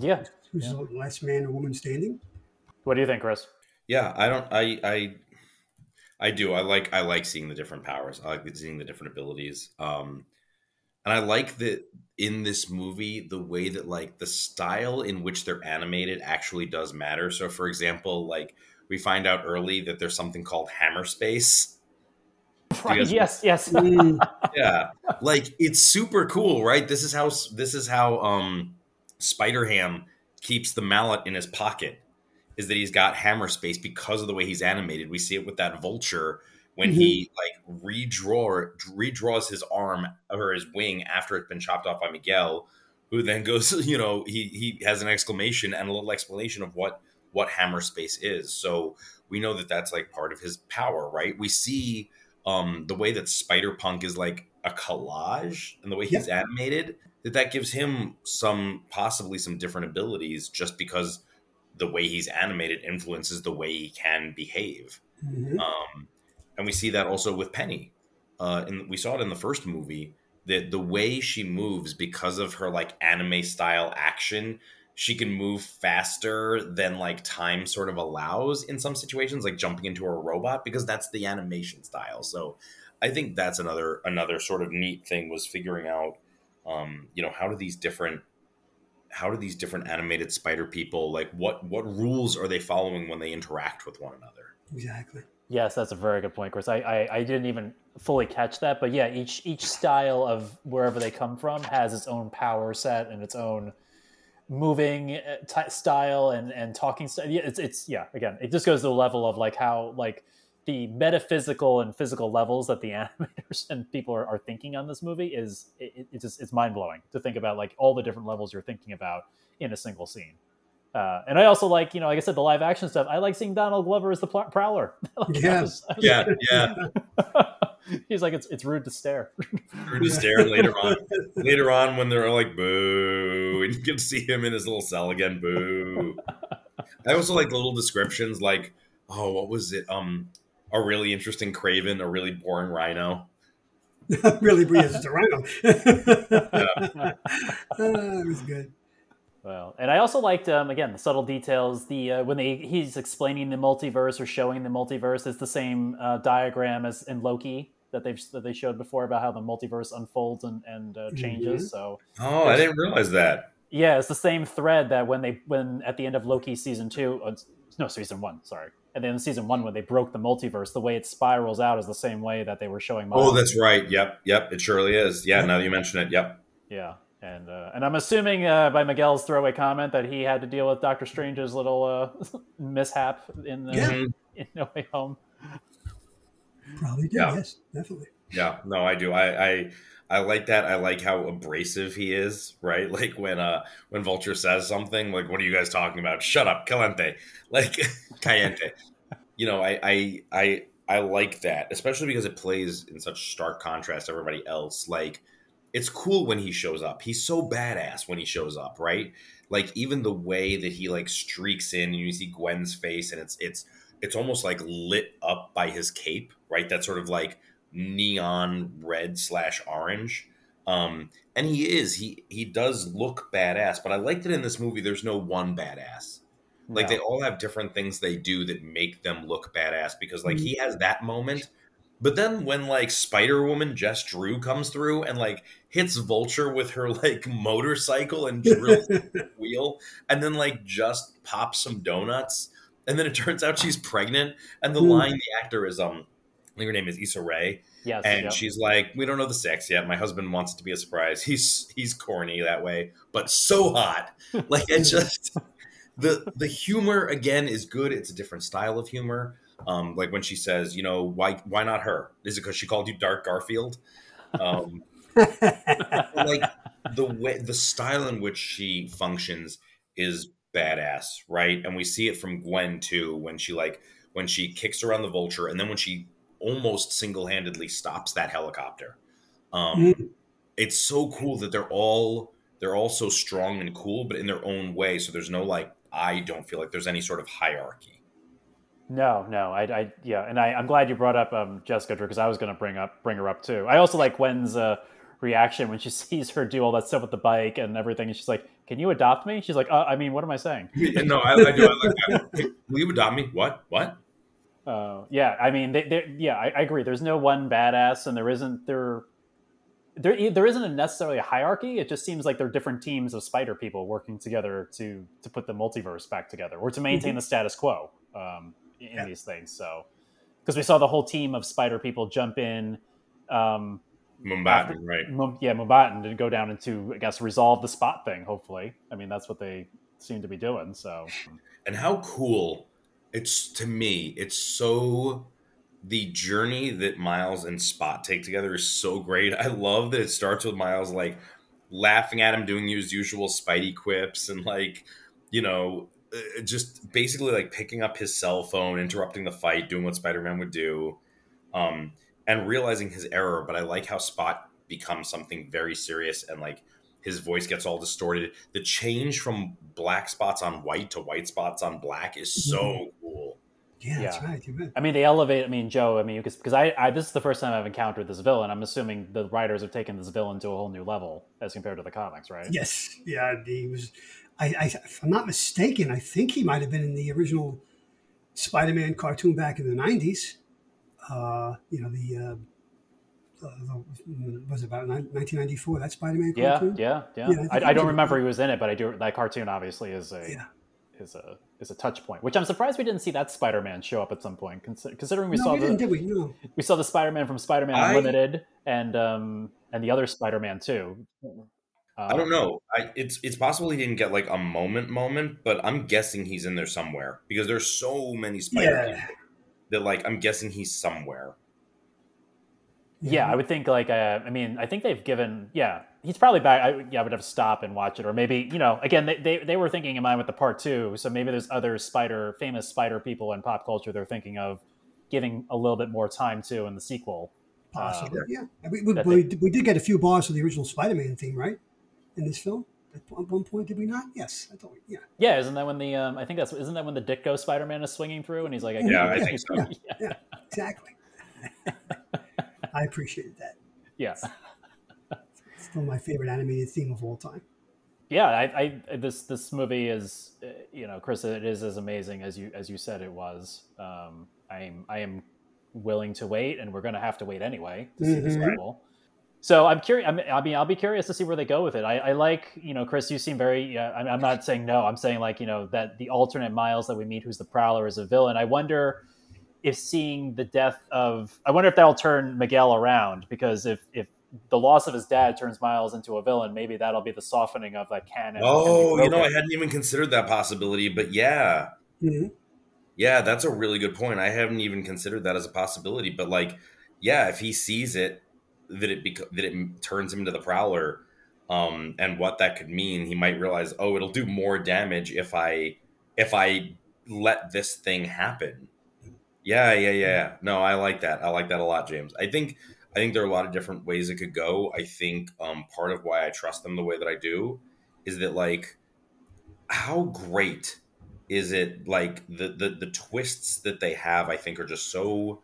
Yeah, who's yeah. the last man or woman standing? What do you think, Chris? Yeah, I don't. I I I do. I like I like seeing the different powers. I like seeing the different abilities. Um, and I like that in this movie the way that like the style in which they're animated actually does matter. So, for example, like we find out early that there's something called hammer space. Right, yes, yes. yeah. Like it's super cool, right? This is how this is how um Spider Ham keeps the mallet in his pocket is that he's got hammer space because of the way he's animated. We see it with that vulture when mm-hmm. he like redraw redraws his arm or his wing after it's been chopped off by Miguel, who then goes, you know, he he has an exclamation and a little explanation of what what hammer space is. So we know that that's like part of his power, right? We see um, the way that Spider Punk is like a collage and the way he's yeah. animated that that gives him some possibly some different abilities just because the way he's animated influences the way he can behave. Mm-hmm. Um, and we see that also with Penny. Uh, and we saw it in the first movie that the way she moves because of her like anime style action she can move faster than like time sort of allows in some situations like jumping into a robot because that's the animation style. So i think that's another another sort of neat thing was figuring out um you know how do these different how do these different animated spider people like what what rules are they following when they interact with one another? Exactly. Yes that's a very good point chris. I, I i didn't even fully catch that but yeah each each style of wherever they come from has its own power set and its own moving uh, t- style and and talking style. Yeah, it's it's yeah. Again, it just goes to the level of like how like the metaphysical and physical levels that the animators and people are, are thinking on this movie is it, it's just it's mind blowing to think about like all the different levels you're thinking about in a single scene. Uh, and I also like, you know, like I said, the live action stuff. I like seeing Donald Glover as the Prowler. like, yeah, was, was yeah, like, yeah. He's like, it's it's rude to stare. rude to stare. later on, later on, when they're like, "Boo," and you can see him in his little cell again. Boo. I also like little descriptions, like, "Oh, what was it? Um, a really interesting Kraven, a really boring Rhino." really, yes, it's a Rhino. yeah. uh, it was good. Well, and I also liked um, again the subtle details. The uh, when they he's explaining the multiverse or showing the multiverse, is the same uh, diagram as in Loki that they've that they showed before about how the multiverse unfolds and and uh, changes. Mm-hmm. So oh, I didn't realize that. Yeah, it's the same thread that when they when at the end of Loki season two, uh, no season one, sorry, at the end of season one when they broke the multiverse, the way it spirals out is the same way that they were showing. Miles. Oh, that's right. Yep, yep, it surely is. Yeah, now that you mention it, yep. Yeah, and uh, and I'm assuming uh, by Miguel's throwaway comment that he had to deal with Doctor Strange's little uh, mishap in the, yeah. in No Way Home. Probably did. Yeah. Yes, definitely. Yeah. No, I do. I, I I like that. I like how abrasive he is. Right. Like when uh when Vulture says something like, "What are you guys talking about? Shut up, Calente." Like Cayente. you know, I I I I like that, especially because it plays in such stark contrast to everybody else. Like it's cool when he shows up. He's so badass when he shows up, right? Like even the way that he like streaks in and you see Gwen's face and it's it's it's almost like lit up by his cape, right? That sort of like neon red slash orange. Um, and he is he he does look badass, but I like that in this movie there's no one badass. Like no. they all have different things they do that make them look badass because like he has that moment but then when like Spider Woman Jess Drew comes through and like hits Vulture with her like motorcycle and drills the wheel, and then like just pops some donuts, and then it turns out she's pregnant, and the mm. line the actor is um, I think her name is Issa Rae. Yes, and yep. she's like, we don't know the sex yet. My husband wants it to be a surprise. He's he's corny that way, but so hot. Like it just the the humor again is good. It's a different style of humor. Um, like when she says, you know, why why not her? Is it because she called you Dark Garfield? Um, like the way the style in which she functions is badass, right? And we see it from Gwen too when she like when she kicks around the vulture and then when she almost single-handedly stops that helicopter. Um, mm. it's so cool that they're all they're all so strong and cool but in their own way so there's no like I don't feel like there's any sort of hierarchy. No, no, I, I yeah, and I, I'm glad you brought up um, Jessica Drew because I was going to bring up bring her up too. I also like Gwen's uh, reaction when she sees her do all that stuff with the bike and everything, and she's like, "Can you adopt me?" She's like, uh, "I mean, what am I saying?" no, I, I do. I like that. Will you adopt me? What? What? Uh, yeah, I mean, they, yeah, I, I, agree. There's no one badass, and there isn't there. There, there isn't a necessarily a hierarchy. It just seems like they're different teams of spider people working together to to put the multiverse back together or to maintain mm-hmm. the status quo. Um, in yeah. these things. So, because we saw the whole team of spider people jump in. Um, Mumbattan, right? Mum, yeah, Mumbattan to go down into, I guess, resolve the spot thing. Hopefully, I mean that's what they seem to be doing. So, and how cool it's to me. It's so the journey that Miles and Spot take together is so great. I love that it starts with Miles like laughing at him doing his usual Spidey quips and like you know just basically like picking up his cell phone, interrupting the fight, doing what Spider Man would do, um, and realizing his error. But I like how Spot becomes something very serious and like his voice gets all distorted. The change from black spots on white to white spots on black is so mm-hmm. cool. Yeah, that's right. Right. I mean, they elevate. I mean, Joe. I mean, because I, I, this is the first time I've encountered this villain. I'm assuming the writers have taken this villain to a whole new level as compared to the comics, right? Yes. Yeah. He was. I, I if I'm not mistaken, I think he might have been in the original Spider-Man cartoon back in the '90s. Uh, you know the. Uh, was it about 1994 that Spider-Man cartoon? Yeah, yeah, yeah. yeah I, I, I, don't remember he was in it, but I do. That cartoon obviously is a yeah is a is a touch point, which I'm surprised we didn't see that Spider-Man show up at some point, considering we no, saw we the did we? No. we saw the Spider-Man from Spider-Man I, Unlimited and um and the other Spider-Man too. Um, I don't know. I, it's it's possible he didn't get like a moment moment, but I'm guessing he's in there somewhere because there's so many Spider yeah. that like I'm guessing he's somewhere. Yeah, I would think like uh, I mean I think they've given yeah he's probably back. I, yeah, I would have to stop and watch it, or maybe you know, again, they, they, they were thinking in mind with the part two, so maybe there's other spider, famous spider people in pop culture they're thinking of giving a little bit more time to in the sequel. Possibly, um, yeah. We, we, we, they, we, did get a few bars of the original Spider-Man theme, right, in this film. At one point, did we not? Yes, I thought. Yeah. Yeah, isn't that when the um, I think that's isn't that when the Ditko Spider-Man is swinging through and he's like, I yeah, I think so. Yeah, yeah. yeah exactly. I appreciated that. Yeah still my favorite animated theme of all time. Yeah, I, I this this movie is, uh, you know, Chris, it is as amazing as you as you said it was. Um, I'm I am willing to wait, and we're going to have to wait anyway to see mm-hmm. this level. So I'm curious. I mean, I'll be curious to see where they go with it. I, I like, you know, Chris. You seem very. Uh, I'm not saying no. I'm saying like, you know, that the alternate Miles that we meet, who's the Prowler, is a villain. I wonder if seeing the death of. I wonder if that'll turn Miguel around because if if the loss of his dad turns Miles into a villain, maybe that'll be the softening of that canon. Oh, you know, I hadn't even considered that possibility, but yeah. Mm-hmm. Yeah, that's a really good point. I haven't even considered that as a possibility, but like, yeah, if he sees it that it bec- that it turns him into the Prowler, um, and what that could mean, he might realize, oh, it'll do more damage if I if I let this thing happen. Yeah, yeah, yeah. No, I like that. I like that a lot, James. I think I think there are a lot of different ways it could go. I think um, part of why I trust them the way that I do is that like how great is it like the the the twists that they have I think are just so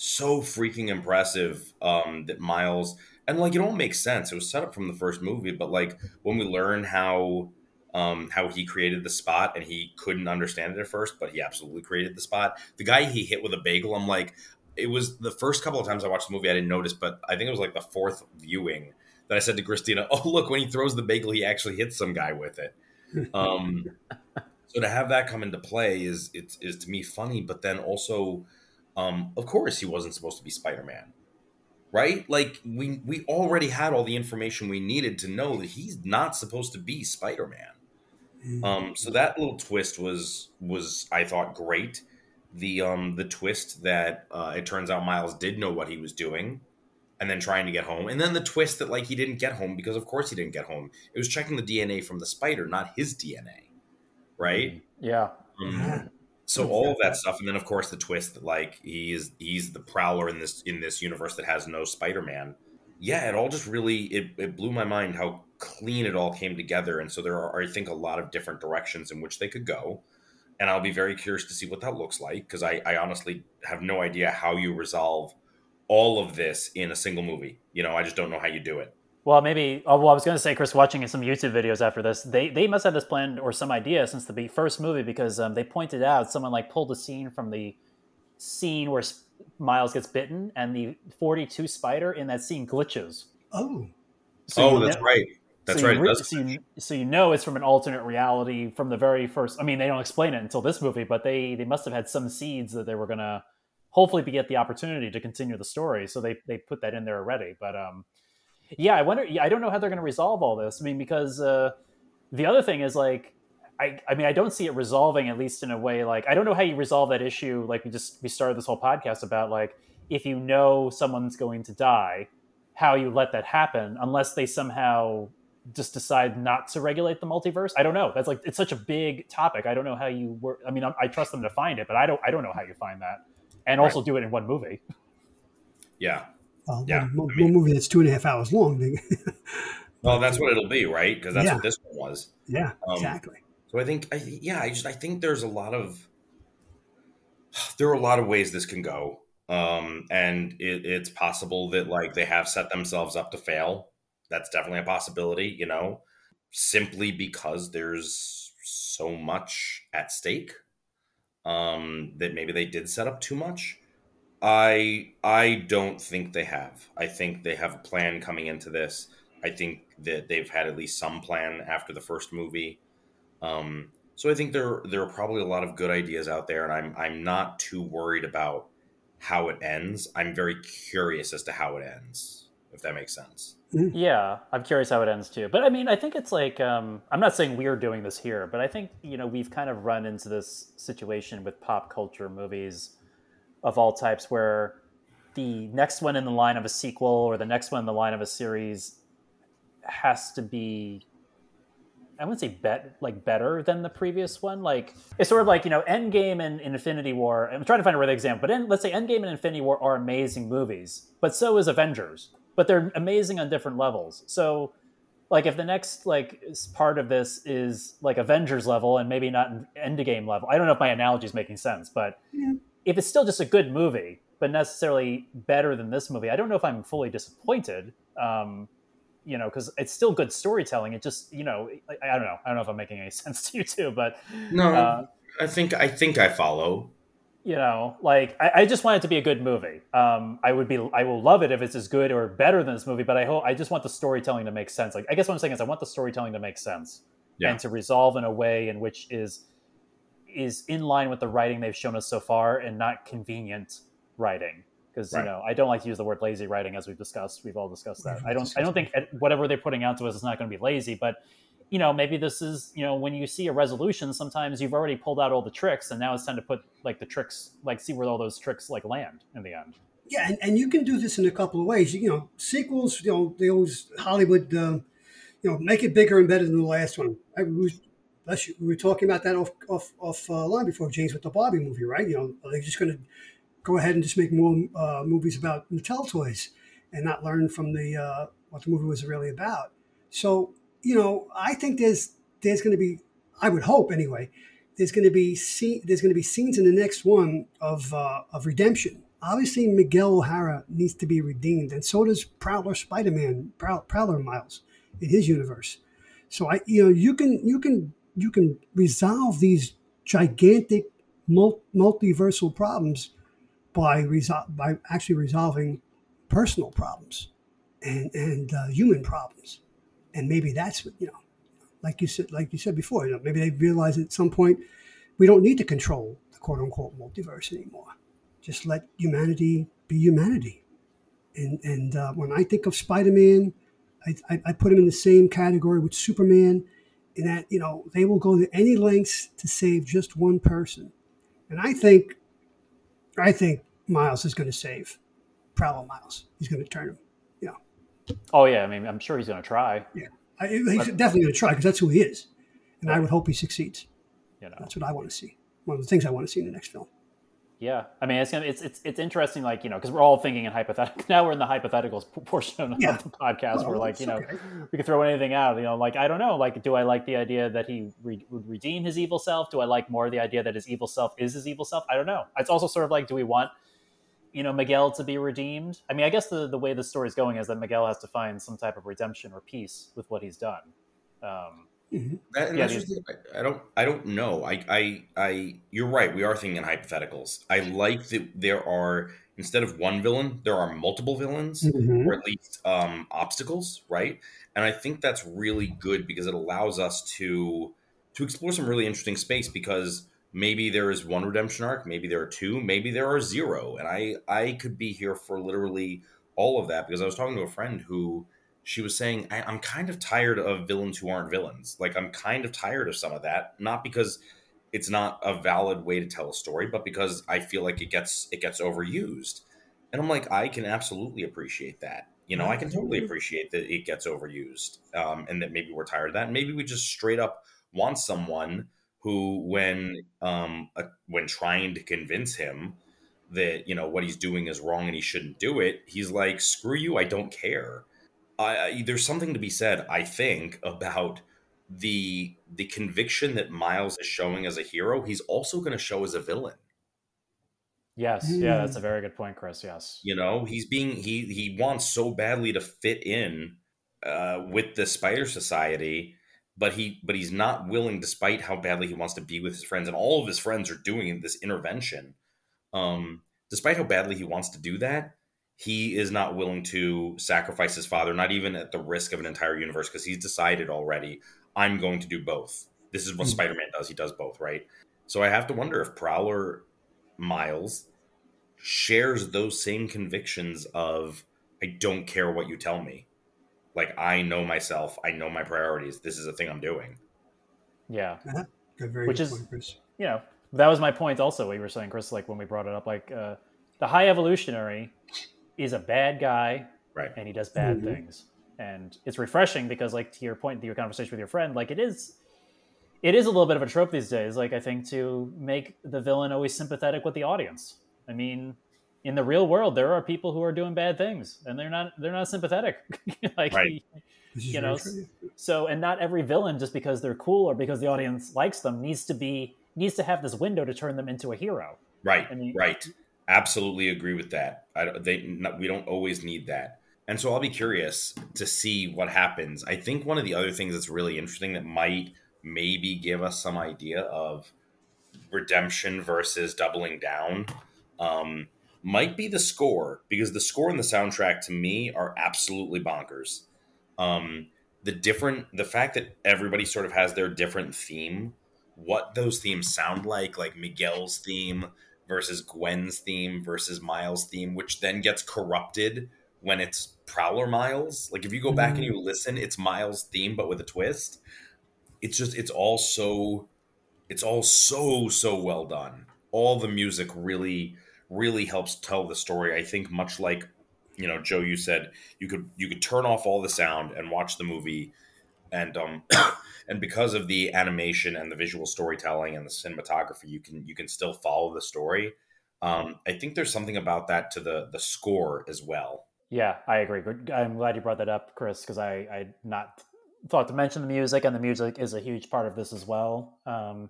so freaking impressive um that Miles and like it all makes sense. It was set up from the first movie, but like when we learn how um, how he created the spot and he couldn't understand it at first, but he absolutely created the spot. The guy he hit with a bagel, I'm like, it was the first couple of times I watched the movie I didn't notice, but I think it was like the fourth viewing that I said to Christina, "Oh, look, when he throws the bagel, he actually hits some guy with it." Um, so to have that come into play is it's is to me funny, but then also, um, of course, he wasn't supposed to be Spider Man, right? Like we we already had all the information we needed to know that he's not supposed to be Spider Man. Mm-hmm. Um, so that little twist was was I thought great. The um the twist that uh, it turns out Miles did know what he was doing and then trying to get home. And then the twist that like he didn't get home because of course he didn't get home. It was checking the dna from the spider not his dna right? Mm, yeah. Um, so all of that stuff and then of course the twist that like he is he's the prowler in this in this universe that has no spider-man yeah it all just really it, it blew my mind how clean it all came together and so there are i think a lot of different directions in which they could go and I'll be very curious to see what that looks like because I, I honestly have no idea how you resolve all of this in a single movie. You know, I just don't know how you do it. Well, maybe. Oh, well, I was going to say, Chris, watching some YouTube videos after this, they they must have this plan or some idea since the first movie because um, they pointed out someone like pulled a scene from the scene where Miles gets bitten and the 42 spider in that scene glitches. Oh. So oh, that's know, right. That's so right. You, so, you, so you know it's from an alternate reality from the very first. I mean, they don't explain it until this movie, but they they must have had some seeds that they were gonna hopefully get the opportunity to continue the story. So they they put that in there already. But um, yeah, I wonder. Yeah, I don't know how they're gonna resolve all this. I mean, because uh, the other thing is like. I, I mean, I don't see it resolving at least in a way like I don't know how you resolve that issue. Like we just we started this whole podcast about like if you know someone's going to die, how you let that happen unless they somehow just decide not to regulate the multiverse. I don't know. That's like it's such a big topic. I don't know how you work. I mean, I, I trust them to find it, but I don't. I don't know how you find that, and also do it in one movie. Yeah. Well, yeah. One, I mean, movie that's two and a half hours long. well, that's what it'll be, right? Because that's yeah. what this one was. Yeah. Um, exactly. So I think, I, yeah, I just I think there's a lot of there are a lot of ways this can go. Um, and it, it's possible that like they have set themselves up to fail. That's definitely a possibility, you know, simply because there's so much at stake um, that maybe they did set up too much. I I don't think they have. I think they have a plan coming into this. I think that they've had at least some plan after the first movie. Um, so I think there there are probably a lot of good ideas out there, and I'm I'm not too worried about how it ends. I'm very curious as to how it ends, if that makes sense. Mm-hmm. Yeah, I'm curious how it ends too. But I mean, I think it's like um, I'm not saying we're doing this here, but I think you know we've kind of run into this situation with pop culture movies of all types where the next one in the line of a sequel or the next one in the line of a series has to be I wouldn't say bet like better than the previous one. Like it's sort of like you know Endgame and, and Infinity War. I'm trying to find a really example, but in, let's say Endgame and Infinity War are amazing movies, but so is Avengers. But they're amazing on different levels. So, like if the next like part of this is like Avengers level and maybe not Endgame level, I don't know if my analogy is making sense, but yeah. If it's still just a good movie, but necessarily better than this movie, I don't know if I'm fully disappointed. Um, you know, because it's still good storytelling. It just, you know, I, I, don't know. I don't know if I'm making any sense to you too, but no, uh, I think I think I follow. You know, like I, I, just want it to be a good movie. Um, I would be, I will love it if it's as good or better than this movie. But I hope I just want the storytelling to make sense. Like I guess what I'm saying is I want the storytelling to make sense yeah. and to resolve in a way in which is is in line with the writing they've shown us so far and not convenient writing because right. you know I don't like to use the word lazy writing as we've discussed. We've all discussed that. I don't. I don't think whatever they're putting out to us is not going to be lazy, but you know maybe this is you know when you see a resolution, sometimes you've already pulled out all the tricks, and now it's time to put like the tricks, like see where all those tricks like land in the end. Yeah, and, and you can do this in a couple of ways. You know, sequels. You know, they always Hollywood. Um, you know, make it bigger and better than the last one. I, we, we were talking about that off off off uh, line before James with the Barbie movie, right? You know, are they just going to go ahead and just make more uh, movies about Mattel toys and not learn from the uh, what the movie was really about. So you know, I think there's there's going to be, I would hope anyway, there's going to be see, there's going to be scenes in the next one of uh, of redemption. Obviously, Miguel O'Hara needs to be redeemed, and so does Prowler Spider-Man, Prowler Miles in his universe. So I, you know, you can you can you can resolve these gigantic multiversal problems by resol- by actually resolving personal problems and and uh, human problems, and maybe that's what you know, like you said, like you said before, you know, maybe they realize at some point we don't need to control the quote unquote multiverse anymore. Just let humanity be humanity. And and uh, when I think of Spider Man, I, I, I put him in the same category with Superman, that you know they will go to any lengths to save just one person. And I think I think Miles is going to save Prowler Miles. He's going to turn him. Yeah. Oh yeah, I mean, I'm sure he's going to try. Yeah, I, he's but, definitely going to try because that's who he is, and right. I would hope he succeeds. You know, that's what I want to see. One of the things I want to see in the next film. Yeah, I mean, it's it's it's, it's interesting, like you know, because we're all thinking in hypothetical. Now we're in the hypotheticals portion of yeah. the podcast. Well, we're like, you know, okay. we can throw anything out. You know, like I don't know, like, do I like the idea that he re- would redeem his evil self? Do I like more the idea that his evil self is his evil self? I don't know. It's also sort of like, do we want you know Miguel to be redeemed. I mean, I guess the the way the story is going is that Miguel has to find some type of redemption or peace with what he's done. Um, mm-hmm. that, yeah, just, I don't I don't know. I, I I you're right. We are thinking in hypotheticals. I like that there are instead of one villain, there are multiple villains mm-hmm. or at least um, obstacles, right? And I think that's really good because it allows us to to explore some really interesting space because maybe there is one redemption arc maybe there are two maybe there are zero and i i could be here for literally all of that because i was talking to a friend who she was saying I, i'm kind of tired of villains who aren't villains like i'm kind of tired of some of that not because it's not a valid way to tell a story but because i feel like it gets it gets overused and i'm like i can absolutely appreciate that you know i can totally appreciate that it gets overused um, and that maybe we're tired of that and maybe we just straight up want someone who, when um, uh, when trying to convince him that you know what he's doing is wrong and he shouldn't do it, he's like, "Screw you! I don't care." I, there's something to be said, I think, about the the conviction that Miles is showing as a hero. He's also going to show as a villain. Yes, mm. yeah, that's a very good point, Chris. Yes, you know, he's being he he wants so badly to fit in uh, with the Spider Society, but he but he's not willing, despite how badly he wants to be with his friends, and all of his friends are doing this intervention. Um, despite how badly he wants to do that, he is not willing to sacrifice his father, not even at the risk of an entire universe, because he's decided already, I'm going to do both. This is what mm-hmm. Spider Man does. He does both, right? So I have to wonder if Prowler Miles shares those same convictions of, I don't care what you tell me. Like, I know myself, I know my priorities. This is a thing I'm doing. Yeah. Uh-huh. Which is, point, you know, that was my point also, what you were saying, Chris, like when we brought it up, like, uh, the high evolutionary is a bad guy, right? And he does bad mm-hmm. things, and it's refreshing because, like, to your point, to your conversation with your friend, like it is, it is a little bit of a trope these days. Like, I think to make the villain always sympathetic with the audience. I mean, in the real world, there are people who are doing bad things, and they're not they're not sympathetic. like, right. you know, so and not every villain just because they're cool or because the audience likes them needs to be needs to have this window to turn them into a hero. Right. I mean, right absolutely agree with that. I, they not, we don't always need that, and so I'll be curious to see what happens. I think one of the other things that's really interesting that might maybe give us some idea of redemption versus doubling down um, might be the score because the score and the soundtrack to me are absolutely bonkers. Um, the different the fact that everybody sort of has their different theme, what those themes sound like, like Miguel's theme versus Gwen's theme versus Miles' theme, which then gets corrupted when it's Prowler Miles. Like if you go back and you listen, it's Miles' theme but with a twist. It's just it's all so it's all so so well done. All the music really really helps tell the story. I think much like you know Joe you said you could you could turn off all the sound and watch the movie and um and because of the animation and the visual storytelling and the cinematography you can you can still follow the story um i think there's something about that to the the score as well yeah i agree i'm glad you brought that up chris because i i not thought to mention the music and the music is a huge part of this as well um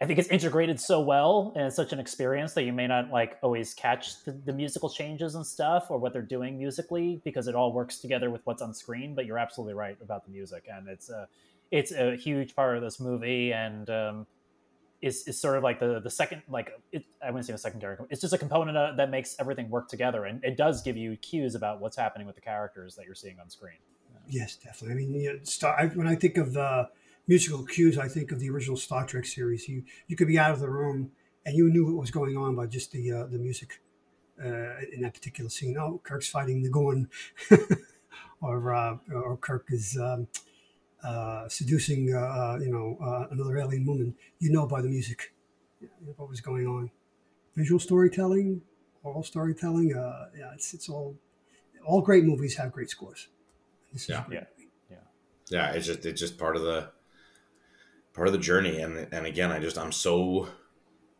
I think it's integrated so well and it's such an experience that you may not like always catch the, the, musical changes and stuff or what they're doing musically because it all works together with what's on screen. But you're absolutely right about the music, and it's a it's a huge part of this movie, and um, is is sort of like the the second like it, I wouldn't say a secondary. It's just a component uh, that makes everything work together, and it does give you cues about what's happening with the characters that you're seeing on screen. Yes, definitely. I mean, you know, Star, I, when I think of uh, musical cues, I think of the original Star Trek series. You you could be out of the room and you knew what was going on by just the uh, the music uh, in that particular scene. Oh, Kirk's fighting the Gorn, or uh, or Kirk is um, uh, seducing uh, uh, you know another alien woman. You know by the music what was going on. Visual storytelling, oral storytelling. yeah, it's it's all all great movies have great scores. yeah. yeah. Yeah, it's just it's just part of the part of the journey and and again i just i'm so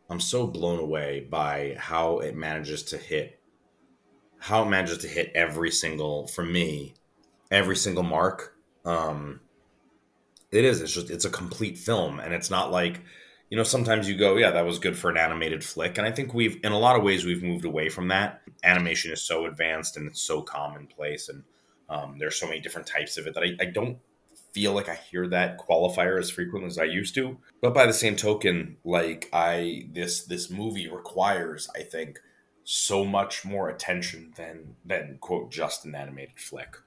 i'm so blown away by how it manages to hit how it manages to hit every single for me every single mark um it is it's just it's a complete film and it's not like you know sometimes you go yeah that was good for an animated flick and i think we've in a lot of ways we've moved away from that animation is so advanced and it's so commonplace and um, there's so many different types of it that I, I don't feel like I hear that qualifier as frequently as I used to. But by the same token, like I this this movie requires, I think, so much more attention than than quote just an animated flick.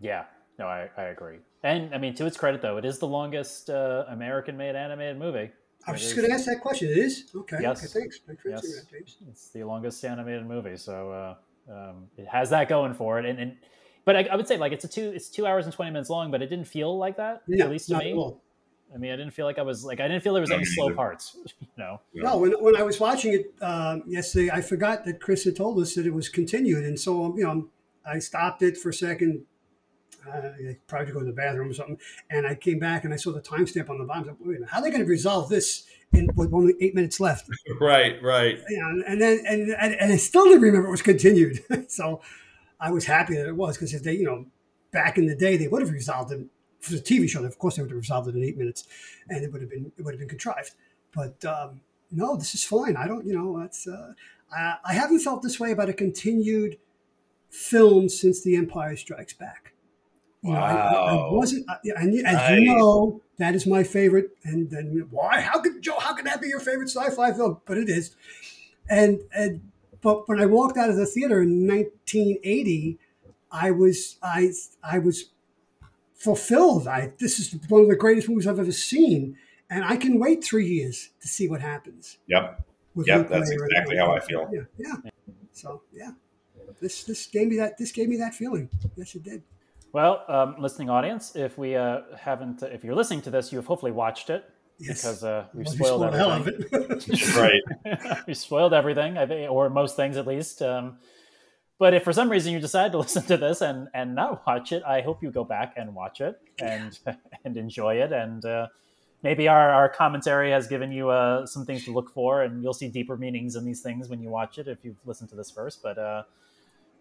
Yeah, no, I, I agree. And I mean, to its credit, though, it is the longest uh, American-made animated movie. I was it just going to ask that question. It is okay. Yes. Okay, thanks. thanks yes. It's the longest animated movie, so uh, um, it has that going for it. And, and but I, I, would say like it's a two it's two hours and 20 minutes long but it didn't feel like that yeah, at least to me i mean i didn't feel like i was like i didn't feel there was any slow parts you know no when, when i was watching it um, yesterday i forgot that chris had told us that it was continued and so um, you know i stopped it for a second uh, probably to go to the bathroom or something and i came back and i saw the timestamp on the bottom like, Wait how are they going to resolve this in with only eight minutes left right right yeah and then and, and, and i still didn't remember it was continued so I was happy that it was because if they, you know, back in the day, they would have resolved it for the TV show. Of course, they would have resolved it in eight minutes, and it would have been it would have been contrived. But um, no, this is fine. I don't, you know, it's. Uh, I, I haven't felt this way about a continued film since The Empire Strikes Back. You wow. I, I, wasn't, and as nice. you know, that is my favorite. And then why? How could Joe? How could that be your favorite sci-fi film? But it is. And and but when I walked out of the theater in 1980, I was I I was fulfilled. I this is one of the greatest movies I've ever seen, and I can wait three years to see what happens. Yep. Yep. That's exactly how I feel. Yeah. Yeah. So yeah, this this gave me that this gave me that feeling. Yes, it did. Well, um, listening audience, if we uh, haven't, if you're listening to this, you have hopefully watched it yes. because uh, we've well, spoiled everything. It. right. we spoiled everything, I think, or most things at least. Um, but if for some reason you decide to listen to this and and not watch it, I hope you go back and watch it and and enjoy it. And uh, maybe our, our commentary has given you uh, some things to look for, and you'll see deeper meanings in these things when you watch it if you've listened to this first. But uh,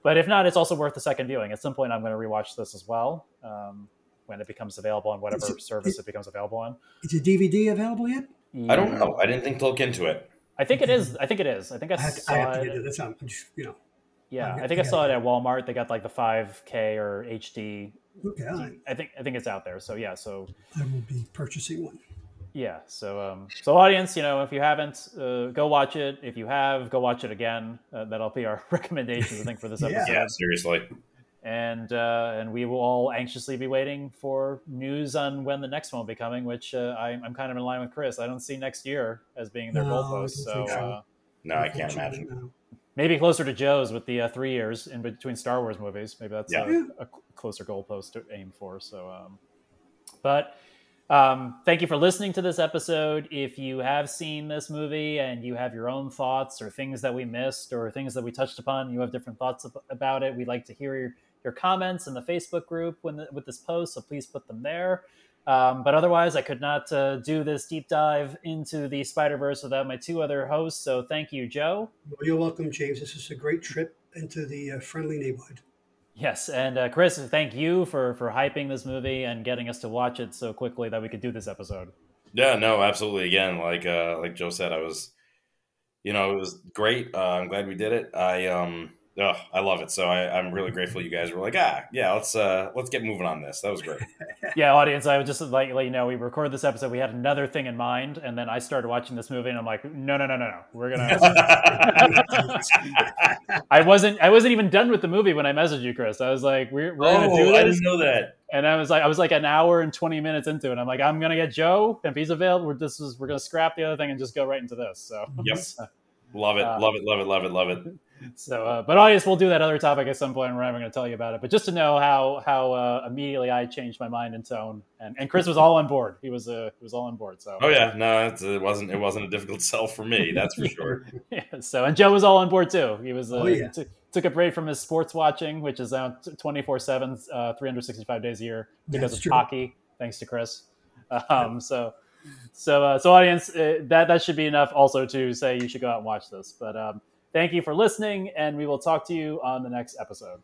but if not, it's also worth a second viewing. At some point, I'm going to rewatch this as well um, when it becomes available on whatever it, service it, it, becomes available on. Is a DVD available yet? I don't know. I didn't think to look into it. I think it is. I think it is. I think I, I have saw I have to get it. That's I'm just, you know. Yeah, I think I saw it at Walmart. They got like the 5K or HD. Okay, I think I think it's out there. So yeah, so I will be purchasing one. Yeah. So, um, so audience, you know, if you haven't, uh, go watch it. If you have, go watch it again. Uh, that'll be our recommendations, I think, for this episode. yeah, seriously. And uh, and we will all anxiously be waiting for news on when the next one will be coming. Which uh, I, am kind of in line with Chris. I don't see next year as being their no, goalpost. So, uh, no, I can't imagine. No. Maybe closer to Joe's with the uh, three years in between Star Wars movies. Maybe that's yeah. a, a, closer goalpost to aim for. So, um, but um, thank you for listening to this episode. If you have seen this movie and you have your own thoughts or things that we missed or things that we touched upon, you have different thoughts about it, we'd like to hear your, your comments in the Facebook group the, with this post, so please put them there. Um, but otherwise, I could not uh, do this deep dive into the Spider Verse without my two other hosts. So thank you, Joe. You're welcome, James. This is a great trip into the uh, friendly neighborhood. Yes, and uh, Chris, thank you for for hyping this movie and getting us to watch it so quickly that we could do this episode. Yeah, no, absolutely. Again, like uh, like Joe said, I was, you know, it was great. Uh, I'm glad we did it. I um, Oh, I love it. So I, am really grateful you guys were like, ah, yeah, let's uh let's get moving on this. That was great. yeah, audience, I would just like let you know we recorded this episode. We had another thing in mind, and then I started watching this movie, and I'm like, no, no, no, no, no, we're gonna. I wasn't I wasn't even done with the movie when I messaged you, Chris. I was like, we're, we're gonna oh, do this. I didn't know that. And I was like, I was like an hour and 20 minutes into it. I'm like, I'm gonna get Joe if he's available. We're this is we're gonna scrap the other thing and just go right into this. So yep. love it, uh, love it, love it, love it, love it so, uh, but audience, we'll do that other topic at some point. And we're never going to tell you about it. But just to know how how uh, immediately I changed my mind and tone, and, and Chris was all on board. He was uh, he was all on board. So. Oh yeah, no, it wasn't it wasn't a difficult sell for me. That's for sure. yeah. So and Joe was all on board too. He was. Uh, oh, yeah. T- took a break from his sports watching, which is now 24 7, uh, 365 days a year because That's of true. hockey, thanks to Chris. Um, so, so, uh, so audience, uh, that, that should be enough also to say you should go out and watch this. But um, Thank you for listening, and we will talk to you on the next episode.